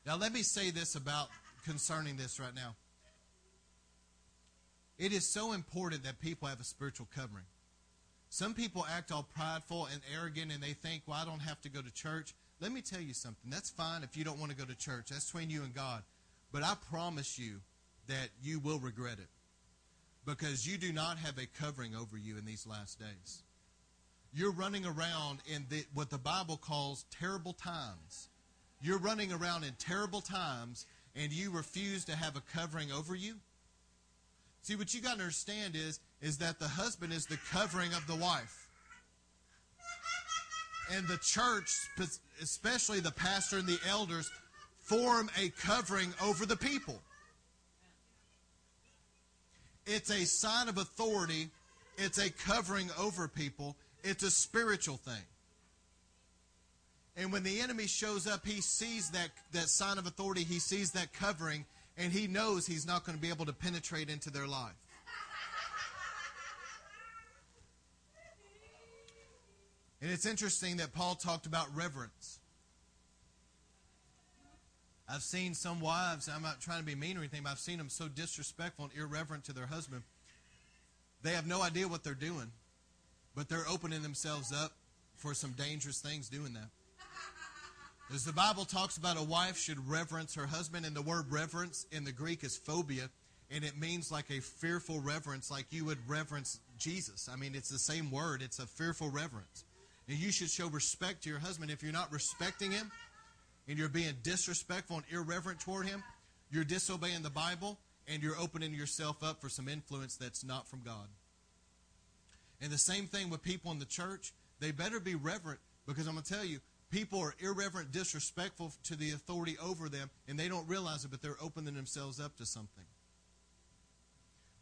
Now, let me say this about concerning this right now. It is so important that people have a spiritual covering. Some people act all prideful and arrogant and they think, well, I don't have to go to church. Let me tell you something. That's fine if you don't want to go to church. That's between you and God. But I promise you that you will regret it because you do not have a covering over you in these last days. You're running around in the, what the Bible calls terrible times. You're running around in terrible times and you refuse to have a covering over you. See, what you got to understand is, is that the husband is the covering of the wife. And the church, especially the pastor and the elders, form a covering over the people. It's a sign of authority. It's a covering over people. It's a spiritual thing. And when the enemy shows up, he sees that, that sign of authority, he sees that covering, and he knows he's not going to be able to penetrate into their life. And it's interesting that Paul talked about reverence. I've seen some wives, I'm not trying to be mean or anything, but I've seen them so disrespectful and irreverent to their husband. They have no idea what they're doing, but they're opening themselves up for some dangerous things doing that. As the Bible talks about a wife should reverence her husband, and the word reverence in the Greek is phobia, and it means like a fearful reverence, like you would reverence Jesus. I mean, it's the same word, it's a fearful reverence. And you should show respect to your husband. If you're not respecting him and you're being disrespectful and irreverent toward him, you're disobeying the Bible and you're opening yourself up for some influence that's not from God. And the same thing with people in the church. They better be reverent because I'm going to tell you, people are irreverent, disrespectful to the authority over them, and they don't realize it, but they're opening themselves up to something.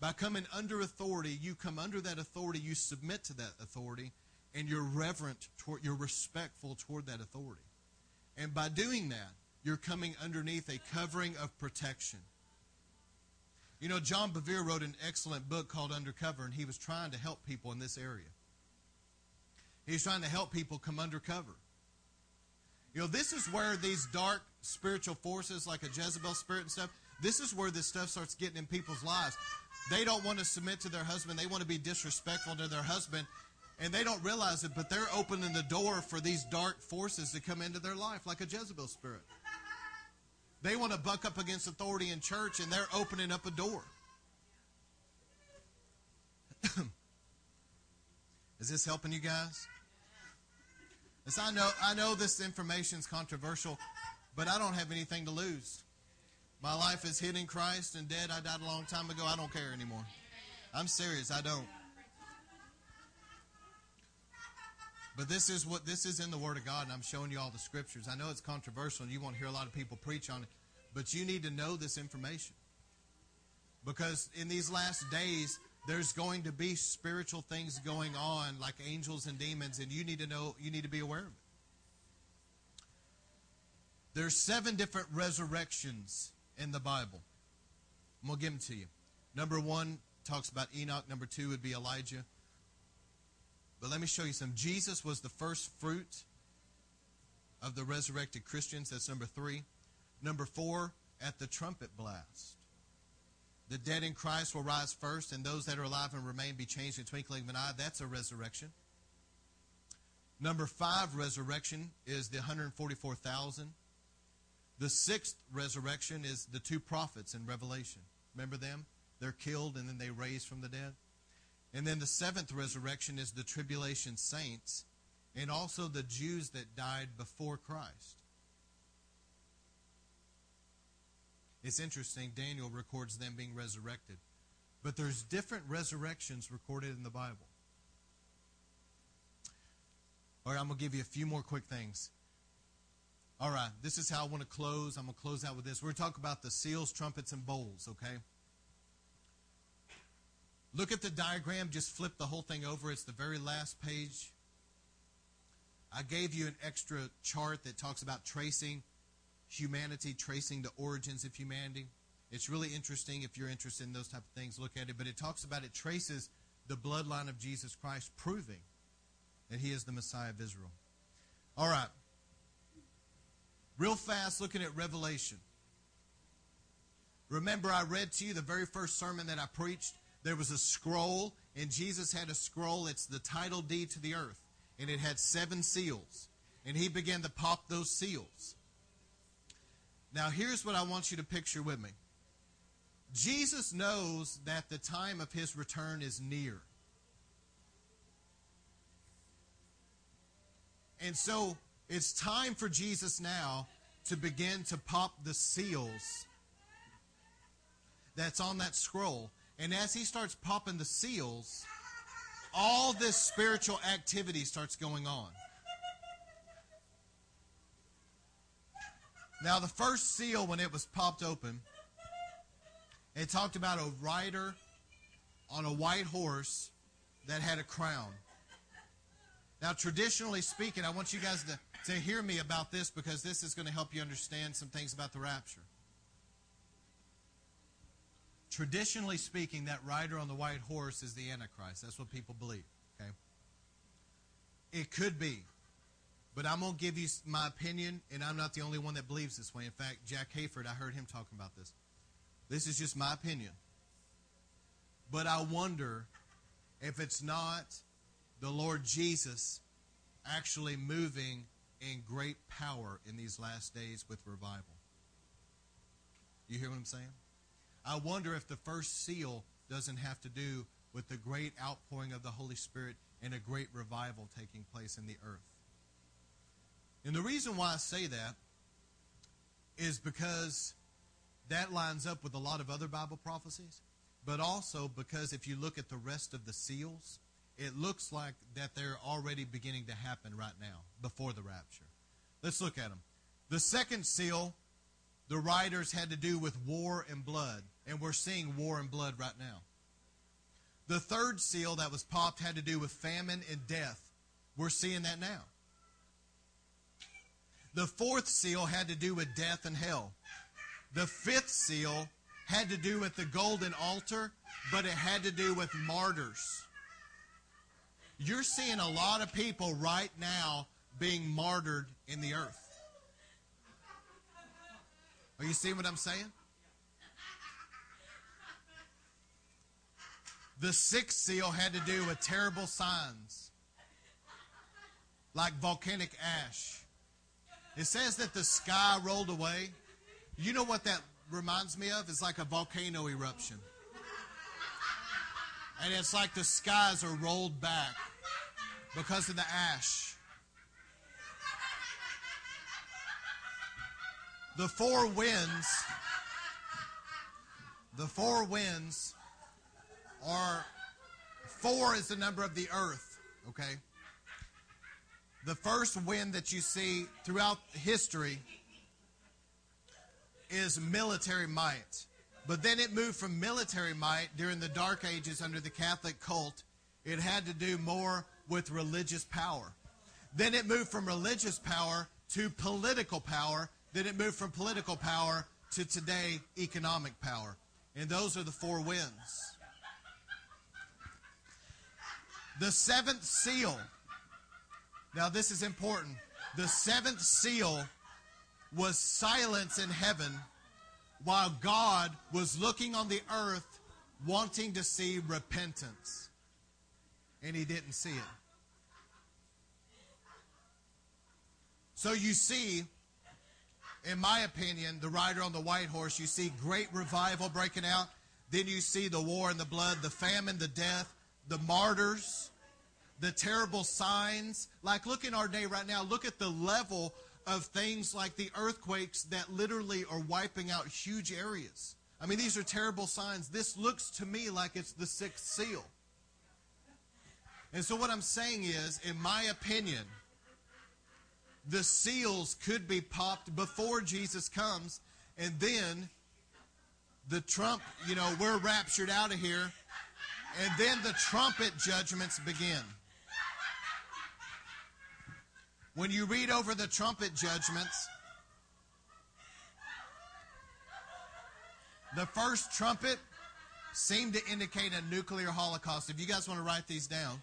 By coming under authority, you come under that authority, you submit to that authority, and you're reverent toward, you're respectful toward that authority. And by doing that, you're coming underneath a covering of protection. You know, John Bevere wrote an excellent book called Undercover, and he was trying to help people in this area. He's trying to help people come undercover. You know, this is where these dark spiritual forces, like a Jezebel spirit and stuff, this is where this stuff starts getting in people's lives. They don't want to submit to their husband. They want to be disrespectful to their husband and they don't realize it, but they're opening the door for these dark forces to come into their life, like a Jezebel spirit. They want to buck up against authority in church, and they're opening up a door. [coughs] Is this helping you guys? I know, I know this information is controversial, but I don't have anything to lose. My life is hid in Christ and dead. I died a long time ago. I don't care anymore. I'm serious. I don't. But this is what this is in the Word of God, and I'm showing you all the scriptures. I know it's controversial, and you won't hear a lot of people preach on it, but you need to know this information. Because in these last days, there's going to be spiritual things going on, like angels and demons, and you need to know, you need to be aware of it. There's seven different resurrections in the Bible. I'm going to give them to you. Number one talks about Enoch. Number two would be Elijah. But let me show you some. Jesus was the first fruit of the resurrected Christians. That's number three. Number four, at the trumpet blast. The dead in Christ will rise first, and those that are alive and remain be changed in twinkling of an eye. That's a resurrection. Number five resurrection is the 144,000. The sixth resurrection is the two prophets in Revelation. Remember them? They're killed and then they raise from the dead. And then the seventh resurrection is the tribulation saints and also the Jews that died before Christ. It's interesting, Daniel records them being resurrected. But there's different resurrections recorded in the Bible. All right, I'm going to give you a few more quick things. All right, this is how I want to close. I'm going to close out with this. We're going to talk about the seals, trumpets, and bowls, okay? Look at the diagram, just flip the whole thing over. It's the very last page. I gave you an extra chart that talks about tracing humanity, tracing the origins of humanity. It's really interesting if you're interested in those type of things, look at it. But it talks about it traces the bloodline of Jesus Christ, proving that he is the Messiah of Israel. All right. Real fast, looking at Revelation. Remember, I read to you the very first sermon that I preached there was a scroll, and Jesus had a scroll. It's the title deed to the earth, and it had seven seals. And he began to pop those seals. Now, here's what I want you to picture with me Jesus knows that the time of his return is near. And so it's time for Jesus now to begin to pop the seals that's on that scroll. And as he starts popping the seals, all this spiritual activity starts going on. Now, the first seal, when it was popped open, it talked about a rider on a white horse that had a crown. Now, traditionally speaking, I want you guys to, to hear me about this because this is going to help you understand some things about the rapture. Traditionally speaking, that rider on the white horse is the Antichrist. That's what people believe. Okay? It could be. But I'm going to give you my opinion, and I'm not the only one that believes this way. In fact, Jack Hayford, I heard him talking about this. This is just my opinion. But I wonder if it's not the Lord Jesus actually moving in great power in these last days with revival. You hear what I'm saying? I wonder if the first seal doesn't have to do with the great outpouring of the Holy Spirit and a great revival taking place in the earth. And the reason why I say that is because that lines up with a lot of other Bible prophecies, but also because if you look at the rest of the seals, it looks like that they're already beginning to happen right now before the rapture. Let's look at them. The second seal, the writers had to do with war and blood, and we're seeing war and blood right now. The third seal that was popped had to do with famine and death. We're seeing that now. The fourth seal had to do with death and hell. The fifth seal had to do with the golden altar, but it had to do with martyrs. You're seeing a lot of people right now being martyred in the earth. Are you seeing what I'm saying? The sixth seal had to do with terrible signs, like volcanic ash. It says that the sky rolled away. You know what that reminds me of? It's like a volcano eruption. And it's like the skies are rolled back because of the ash. The four winds, the four winds are, four is the number of the earth, okay? The first wind that you see throughout history is military might. But then it moved from military might during the Dark Ages under the Catholic cult. It had to do more with religious power. Then it moved from religious power to political power. Then it moved from political power to today economic power. And those are the four winds. The seventh seal now, this is important. The seventh seal was silence in heaven while God was looking on the earth wanting to see repentance. And he didn't see it. So you see, in my opinion, the rider on the white horse, you see great revival breaking out. Then you see the war and the blood, the famine, the death, the martyrs the terrible signs. Like, look in our day right now, look at the level of things like the earthquakes that literally are wiping out huge areas. I mean, these are terrible signs. This looks to me like it's the sixth seal. And so, what I'm saying is, in my opinion, the seals could be popped before Jesus comes, and then the trump, you know, we're raptured out of here, and then the trumpet judgments begin. When you read over the trumpet judgments, the first trumpet seemed to indicate a nuclear holocaust. If you guys want to write these down,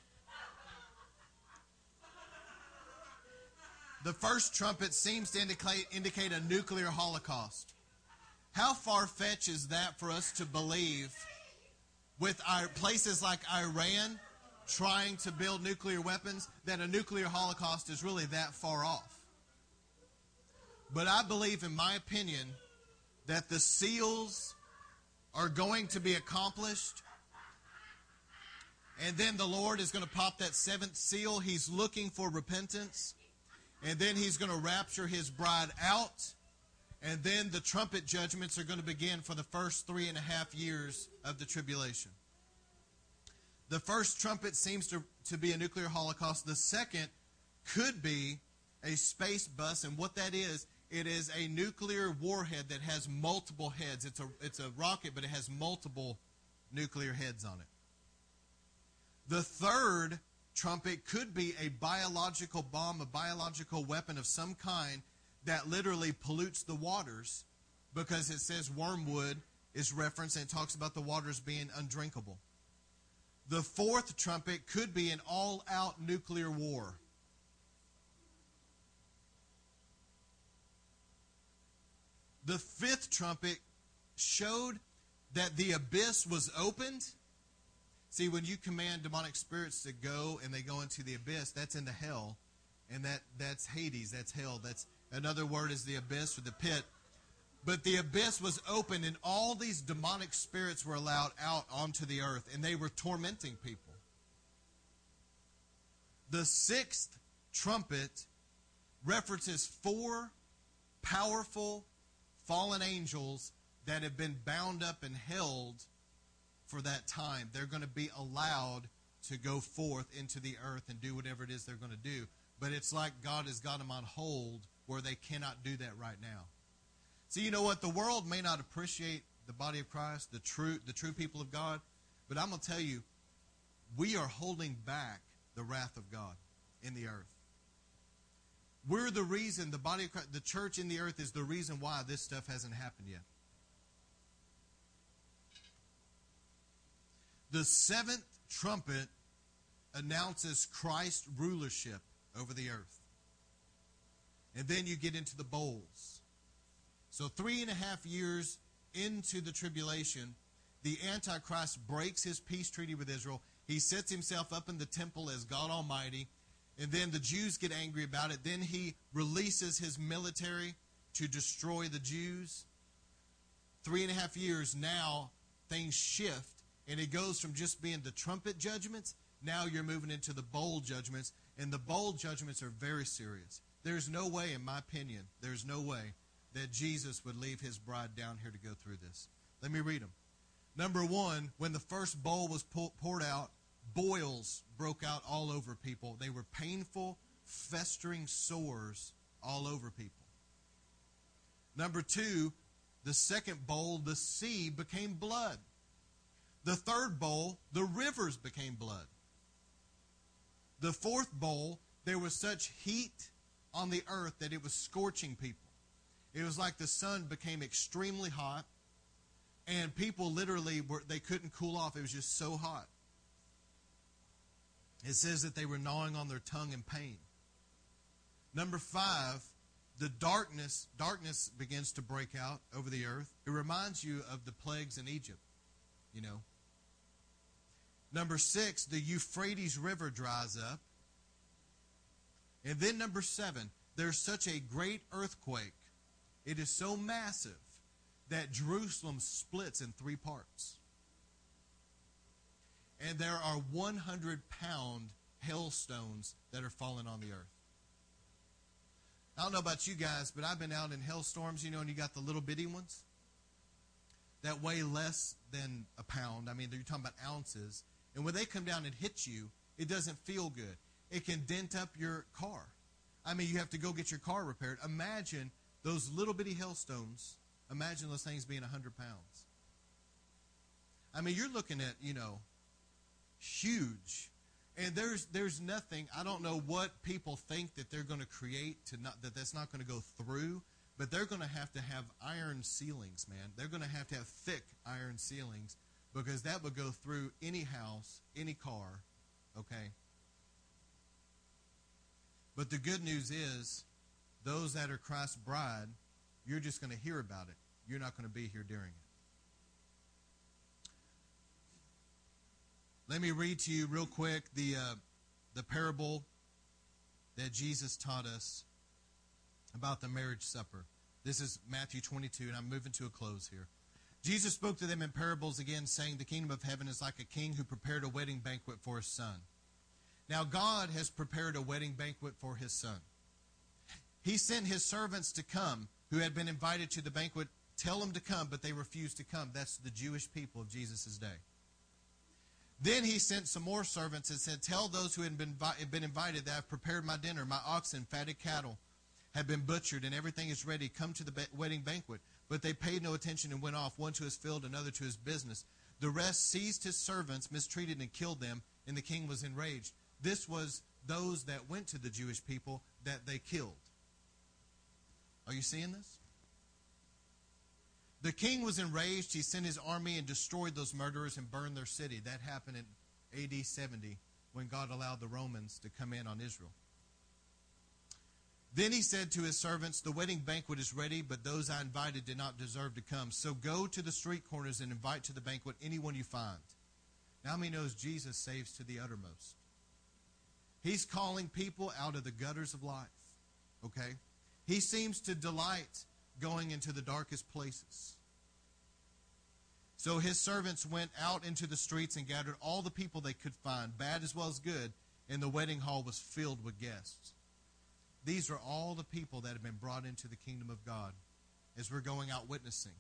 the first trumpet seems to indicate, indicate a nuclear holocaust. How far fetched is that for us to believe with our places like Iran trying to build nuclear weapons, that a nuclear holocaust is really that far off. But I believe, in my opinion, that the seals are going to be accomplished. And then the Lord is going to pop that seventh seal. He's looking for repentance. And then he's going to rapture his bride out. And then the trumpet judgments are going to begin for the first three and a half years of the tribulation. The first trumpet seems to, to be a nuclear holocaust. The second could be a space bus. And what that is, it is a nuclear warhead that has multiple heads. It's a, it's a rocket, but it has multiple nuclear heads on it. The third trumpet could be a biological bomb, a biological weapon of some kind that literally pollutes the waters because it says wormwood is referenced and it talks about the waters being undrinkable. The fourth trumpet could be an all out nuclear war. The fifth trumpet showed that the abyss was opened. See, when you command demonic spirits to go and they go into the abyss, that's into hell. And that, that's Hades, that's hell. That's another word is the abyss or the pit. But the abyss was open, and all these demonic spirits were allowed out onto the earth, and they were tormenting people. The sixth trumpet references four powerful fallen angels that have been bound up and held for that time. They're going to be allowed to go forth into the earth and do whatever it is they're going to do. But it's like God has got them on hold where they cannot do that right now. See, you know what? The world may not appreciate the body of Christ, the true, the true people of God, but I'm going to tell you, we are holding back the wrath of God in the earth. We're the reason, the body of Christ, the church in the earth is the reason why this stuff hasn't happened yet. The seventh trumpet announces Christ's rulership over the earth. And then you get into the bowls. So, three and a half years into the tribulation, the Antichrist breaks his peace treaty with Israel. He sets himself up in the temple as God Almighty. And then the Jews get angry about it. Then he releases his military to destroy the Jews. Three and a half years now, things shift. And it goes from just being the trumpet judgments, now you're moving into the bowl judgments. And the bowl judgments are very serious. There's no way, in my opinion, there's no way that Jesus would leave his bride down here to go through this. Let me read them. Number one, when the first bowl was poured out, boils broke out all over people. They were painful, festering sores all over people. Number two, the second bowl, the sea became blood. The third bowl, the rivers became blood. The fourth bowl, there was such heat on the earth that it was scorching people. It was like the sun became extremely hot, and people literally were, they couldn't cool off. It was just so hot. It says that they were gnawing on their tongue in pain. Number five, the darkness darkness begins to break out over the earth. It reminds you of the plagues in Egypt, you know. Number six, the Euphrates River dries up. And then number seven, there's such a great earthquake. It is so massive that Jerusalem splits in three parts and there are 100 pound hailstones that are falling on the earth. I don't know about you guys, but I've been out in hailstorms, you know, and you got the little bitty ones that weigh less than a pound. I mean, you're talking about ounces. And when they come down and hit you, it doesn't feel good. It can dent up your car. I mean, you have to go get your car repaired. Imagine those little bitty hailstones. Imagine those things being 100 pounds. I mean, you're looking at, you know, huge. And there's there's nothing. I don't know what people think that they're going to create to not that that's not going to go through. But they're going to have to have iron ceilings, man. They're going to have to have thick iron ceilings because that would go through any house, any car. Okay. But the good news is, those that are Christ's bride, you're just going to hear about it. You're not going to be here during it. Let me read to you real quick the, uh, the parable that Jesus taught us about the marriage supper. This is Matthew 22, and I'm moving to a close here. Jesus spoke to them in parables again, saying, The kingdom of heaven is like a king who prepared a wedding banquet for his son. Now, God has prepared a wedding banquet for his son. He sent his servants to come who had been invited to the banquet, tell them to come, but they refused to come. That's the Jewish people of Jesus' day. Then he sent some more servants and said, Tell those who had been, been invited that I've prepared my dinner. My oxen, fatted cattle, have been butchered, and everything is ready. Come to the wedding banquet. But they paid no attention and went off, one to his field, another to his business. The rest seized his servants, mistreated, and killed them, and the king was enraged. this was those that went to the Jewish people that they killed. Are you seeing this? The king was enraged. He sent his army and destroyed those murderers and burned their city. That happened in AD 70 when God allowed the Romans to come in on Israel. Then he said to his servants, The wedding banquet is ready, but those I invited did not deserve to come. So go to the street corners and invite to the banquet anyone you find. Now, how many knows Jesus saves to the uttermost? He's calling people out of the gutters of life. Okay? He seems to delight going into the darkest places. So his servants went out into the streets and gathered all the people they could find, bad as well as good, and the wedding hall was filled with guests. These are all the people that have been brought into the kingdom of God as we're going out witnessing.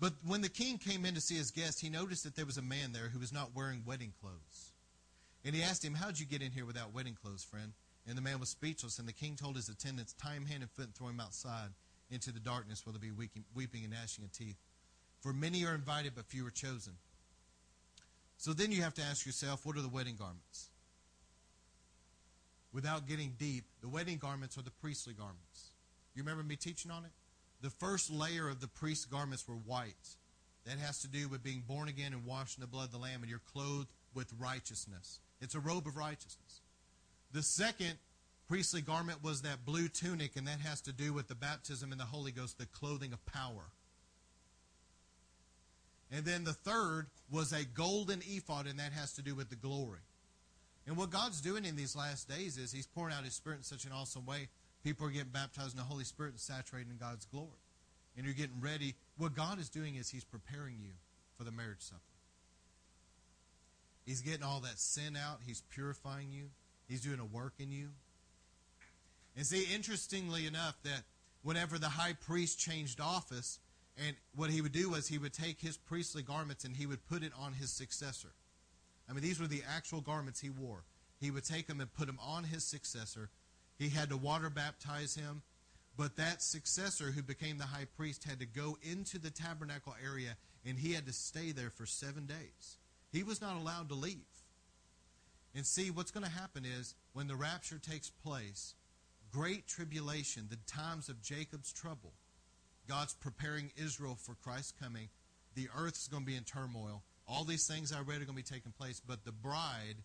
But when the king came in to see his guest, he noticed that there was a man there who was not wearing wedding clothes. And he asked him, How'd you get in here without wedding clothes, friend? And the man was speechless, and the king told his attendants, Tie him hand and foot and throw him outside into the darkness where there'll be weeping and gnashing of teeth. For many are invited, but few are chosen. So then you have to ask yourself, what are the wedding garments? Without getting deep, the wedding garments are the priestly garments. You remember me teaching on it? The first layer of the priest's garments were white. That has to do with being born again and washed in the blood of the Lamb, and you're clothed with righteousness. It's a robe of righteousness. The second priestly garment was that blue tunic, and that has to do with the baptism in the Holy Ghost, the clothing of power. And then the third was a golden ephod, and that has to do with the glory. And what God's doing in these last days is He's pouring out His Spirit in such an awesome way. People are getting baptized in the Holy Spirit and saturated in God's glory. And you're getting ready. What God is doing is He's preparing you for the marriage supper. He's getting all that sin out, He's purifying you, He's doing a work in you. And see, interestingly enough, that whenever the high priest changed office, and what he would do was he would take his priestly garments and he would put it on his successor. I mean, these were the actual garments he wore. He would take them and put them on his successor. He had to water baptize him. But that successor who became the high priest had to go into the tabernacle area and he had to stay there for seven days. He was not allowed to leave. And see, what's going to happen is when the rapture takes place, great tribulation, the times of Jacob's trouble, God's preparing Israel for Christ's coming. The earth is going to be in turmoil. All these things I read are going to be taking place, but the bride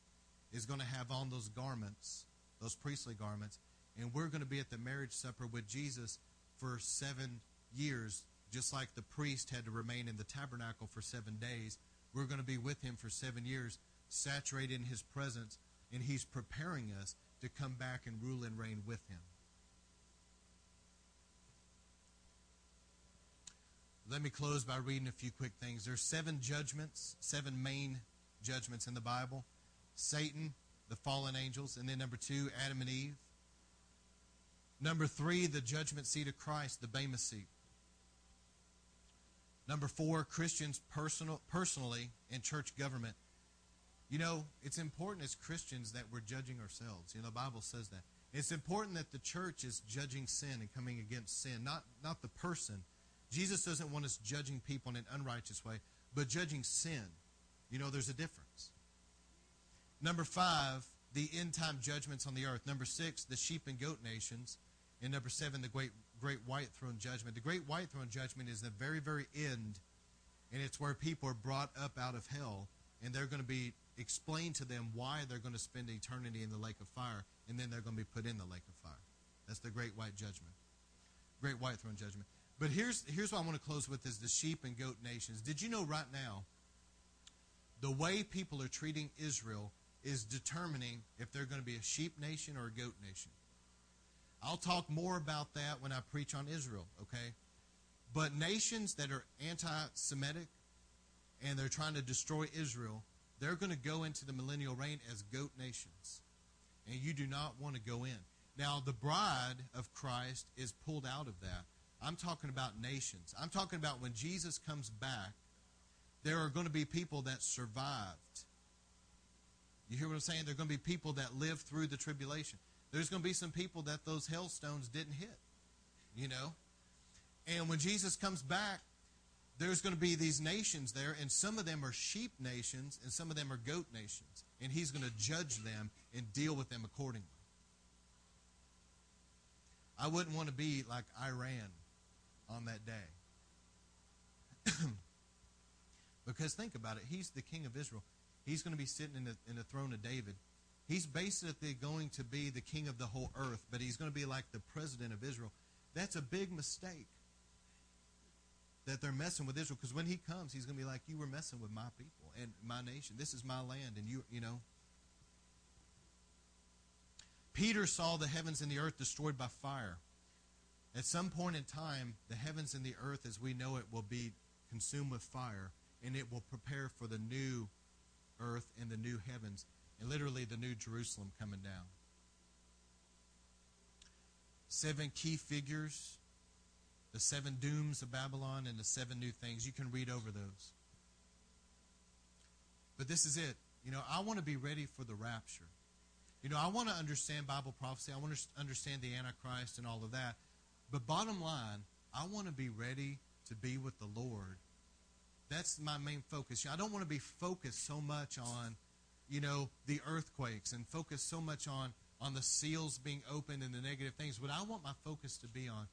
is going to have on those garments, those priestly garments, and we're going to be at the marriage supper with Jesus for seven years, just like the priest had to remain in the tabernacle for seven days. We're going to be with him for seven years, saturated in his presence, and he's preparing us to come back and rule and reign with him. Let me close by reading a few quick things. There's seven judgments, seven main judgments in the Bible. Satan, the fallen angels, and then number two, Adam and Eve. Number three, the judgment seat of Christ, the Bema seat. Number four, Christians personal, personally in church government. You know, it's important as Christians that we're judging ourselves. You know, the Bible says that. It's important that the church is judging sin and coming against sin, not, not the person, Jesus doesn't want us judging people in an unrighteous way, but judging sin. You know, there's a difference. Number five, the end time judgments on the earth. Number six, the sheep and goat nations. And number seven, the great, great white throne judgment. The great white throne judgment is the very, very end, and it's where people are brought up out of hell, and they're going to be explained to them why they're going to spend eternity in the lake of fire, and then they're going to be put in the lake of fire. That's the great white judgment. Great white throne judgment. But here's, here's what I want to close with is the sheep and goat nations. Did you know right now, the way people are treating Israel is determining if they're going to be a sheep nation or a goat nation. I'll talk more about that when I preach on Israel, okay? But nations that are anti Semitic and they're trying to destroy Israel, they're going to go into the millennial reign as goat nations. And you do not want to go in. Now, the bride of Christ is pulled out of that. I'm talking about nations. I'm talking about when Jesus comes back, there are going to be people that survived. You hear what I'm saying? There are going to be people that lived through the tribulation. There's going to be some people that those hailstones didn't hit, you know? And when Jesus comes back, there's going to be these nations there, and some of them are sheep nations, and some of them are goat nations. and he's going to judge them and deal with them accordingly. I wouldn't want to be like Iran on that day. [clears throat] because think about it, he's the king of Israel. He's going to be sitting in the, in the throne of David. He's basically going to be the king of the whole earth, but he's going to be like the president of Israel. That's a big mistake that they're messing with Israel because when he comes, he's going to be like, You were messing with my people and my nation. This is my land, and you, you know. Peter saw the heavens and the earth destroyed by fire. At some point in time, the heavens and the earth as we know it will be consumed with fire, and it will prepare for the new earth and the new heavens, and literally the new Jerusalem coming down. Seven key figures, the seven dooms of Babylon, and the seven new things. You can read over those. But this is it. You know, I want to be ready for the rapture. You know, I want to understand Bible prophecy. I want to understand the Antichrist and all of that. But bottom line, I want to be ready to be with the Lord. That's my main focus. I don't want to be focused so much on, you know, the earthquakes and focus so much on on the seals being opened and the negative things. What I want my focus to be on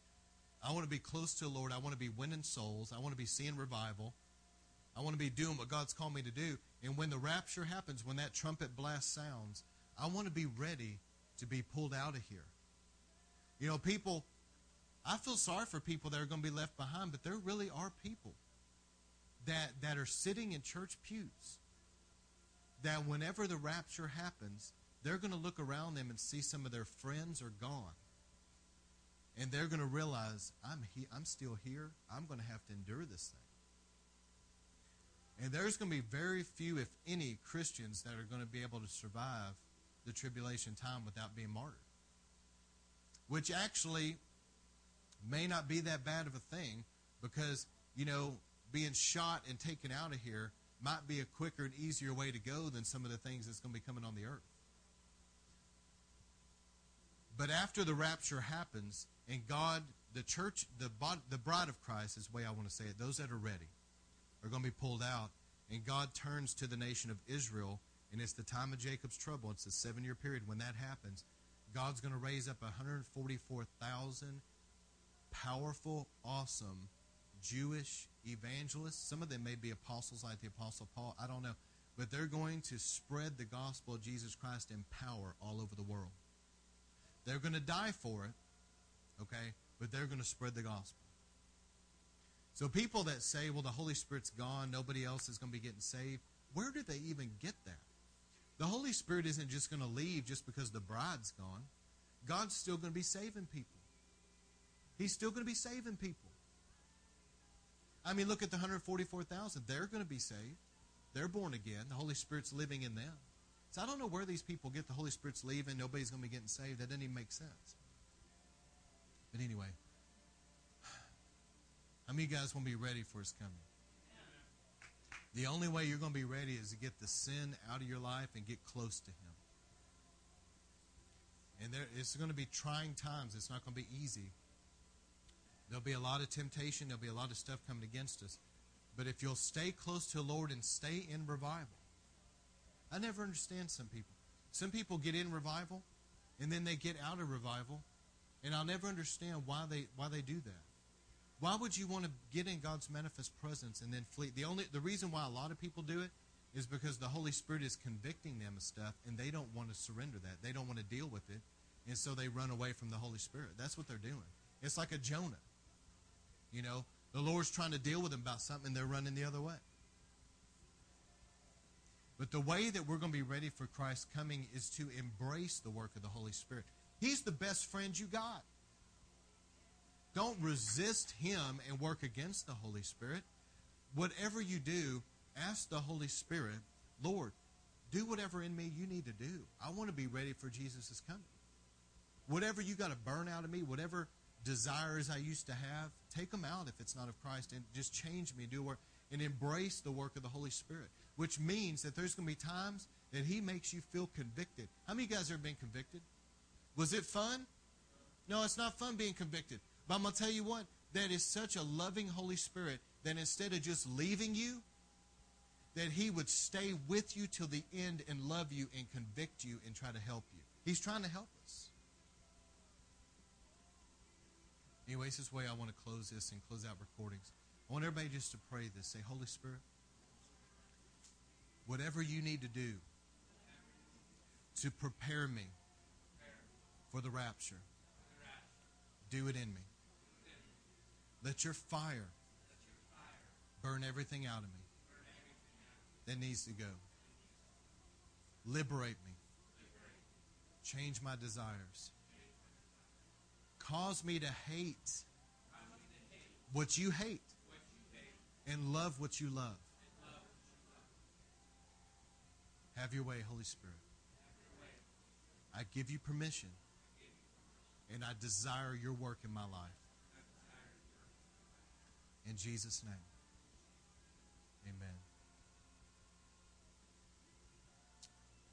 I want to be close to the Lord. I want to be winning souls. I want to be seeing revival. I want to be doing what God's called me to do. And when the rapture happens, when that trumpet blast sounds, I want to be ready to be pulled out of here. You know, people, I feel sorry for people that are going to be left behind, but there really are people that, that are sitting in church pews that whenever the rapture happens, they're going to look around them and see some of their friends are gone. And they're going to realize, I'm, he, I'm still here. I'm going to have to endure this thing. And there's going to be very few, if any, Christians that are going to be able to survive the tribulation time without being martyred. Which actually may not be that bad of a thing because, you know, being shot and taken out of here might be a quicker and easier way to go than some of the things that's going to be coming on the earth. But after the rapture happens, and God, the church, the, the bride of Christ is the way I want to say it, those that are ready are going to be pulled out, and God turns to the nation of Israel and it's the time of Jacob's trouble. It's the seven year period. When that happens, God's going to raise up 144,000 powerful, awesome Jewish evangelists. Some of them may be apostles like the Apostle Paul. I don't know. But they're going to spread the gospel of Jesus Christ in power all over the world. They're going to die for it, okay? But they're going to spread the gospel. So people that say, well, the Holy Spirit's gone, nobody else is going to be getting saved, where do they even get that? The Holy Spirit isn't just going to leave just because the bride's gone. God's still going to be saving people. He's still going to be saving people. I mean, look at the 144,000. They're going to be saved. They're born again. The Holy Spirit's living in them. So I don't know where these people get the Holy Spirit's leaving. Nobody's going to be getting saved. That doesn't even make sense. But anyway, how many guys want to be ready for His coming? The only way you're going to be ready is to get the sin out of your life and get close to Him. And there, it's going to be trying times. It's not going to be easy. There'll be a lot of temptation. There'll be a lot of stuff coming against us. But if you'll stay close to the Lord and stay in revival, I never understand some people. Some people get in revival and then they get out of revival, and I'll never understand why they why they do that. Why would you want to get in God's manifest presence and then flee? The only the reason why a lot of people do it is because the Holy Spirit is convicting them of stuff and they don't want to surrender that. They don't want to deal with it. And so they run away from the Holy Spirit. That's what they're doing. It's like a Jonah. You know, the Lord's trying to deal with them about something and they're running the other way. But the way that we're going to be ready for Christ's coming is to embrace the work of the Holy Spirit. He's the best friend you got. Don't resist Him and work against the Holy Spirit. Whatever you do, ask the Holy Spirit, Lord, do whatever in me you need to do. I want to be ready for Jesus' coming. Whatever you got to burn out of me, whatever desires I used to have, take them out if it's not of Christ and just change me do work and embrace the work of the Holy Spirit, which means that there's going to be times that He makes you feel convicted. How many guys ever been convicted? Was it fun? No, it's not fun being convicted. But I'm going to tell you what, that is such a loving Holy Spirit that instead of just leaving you, that he would stay with you till the end and love you and convict you and try to help you. He's trying to help us. Anyways, this way I want to close this and close out recordings. I want everybody just to pray this. Say, Holy Spirit, whatever you need to do to prepare me for the rapture, do it in me. Let your fire burn everything out of me that needs to go. Liberate me. Change my desires. Cause me to hate what you hate and love what you love. Have your way, Holy Spirit. I give you permission and I desire your work in my life. In Jesus' name, amen.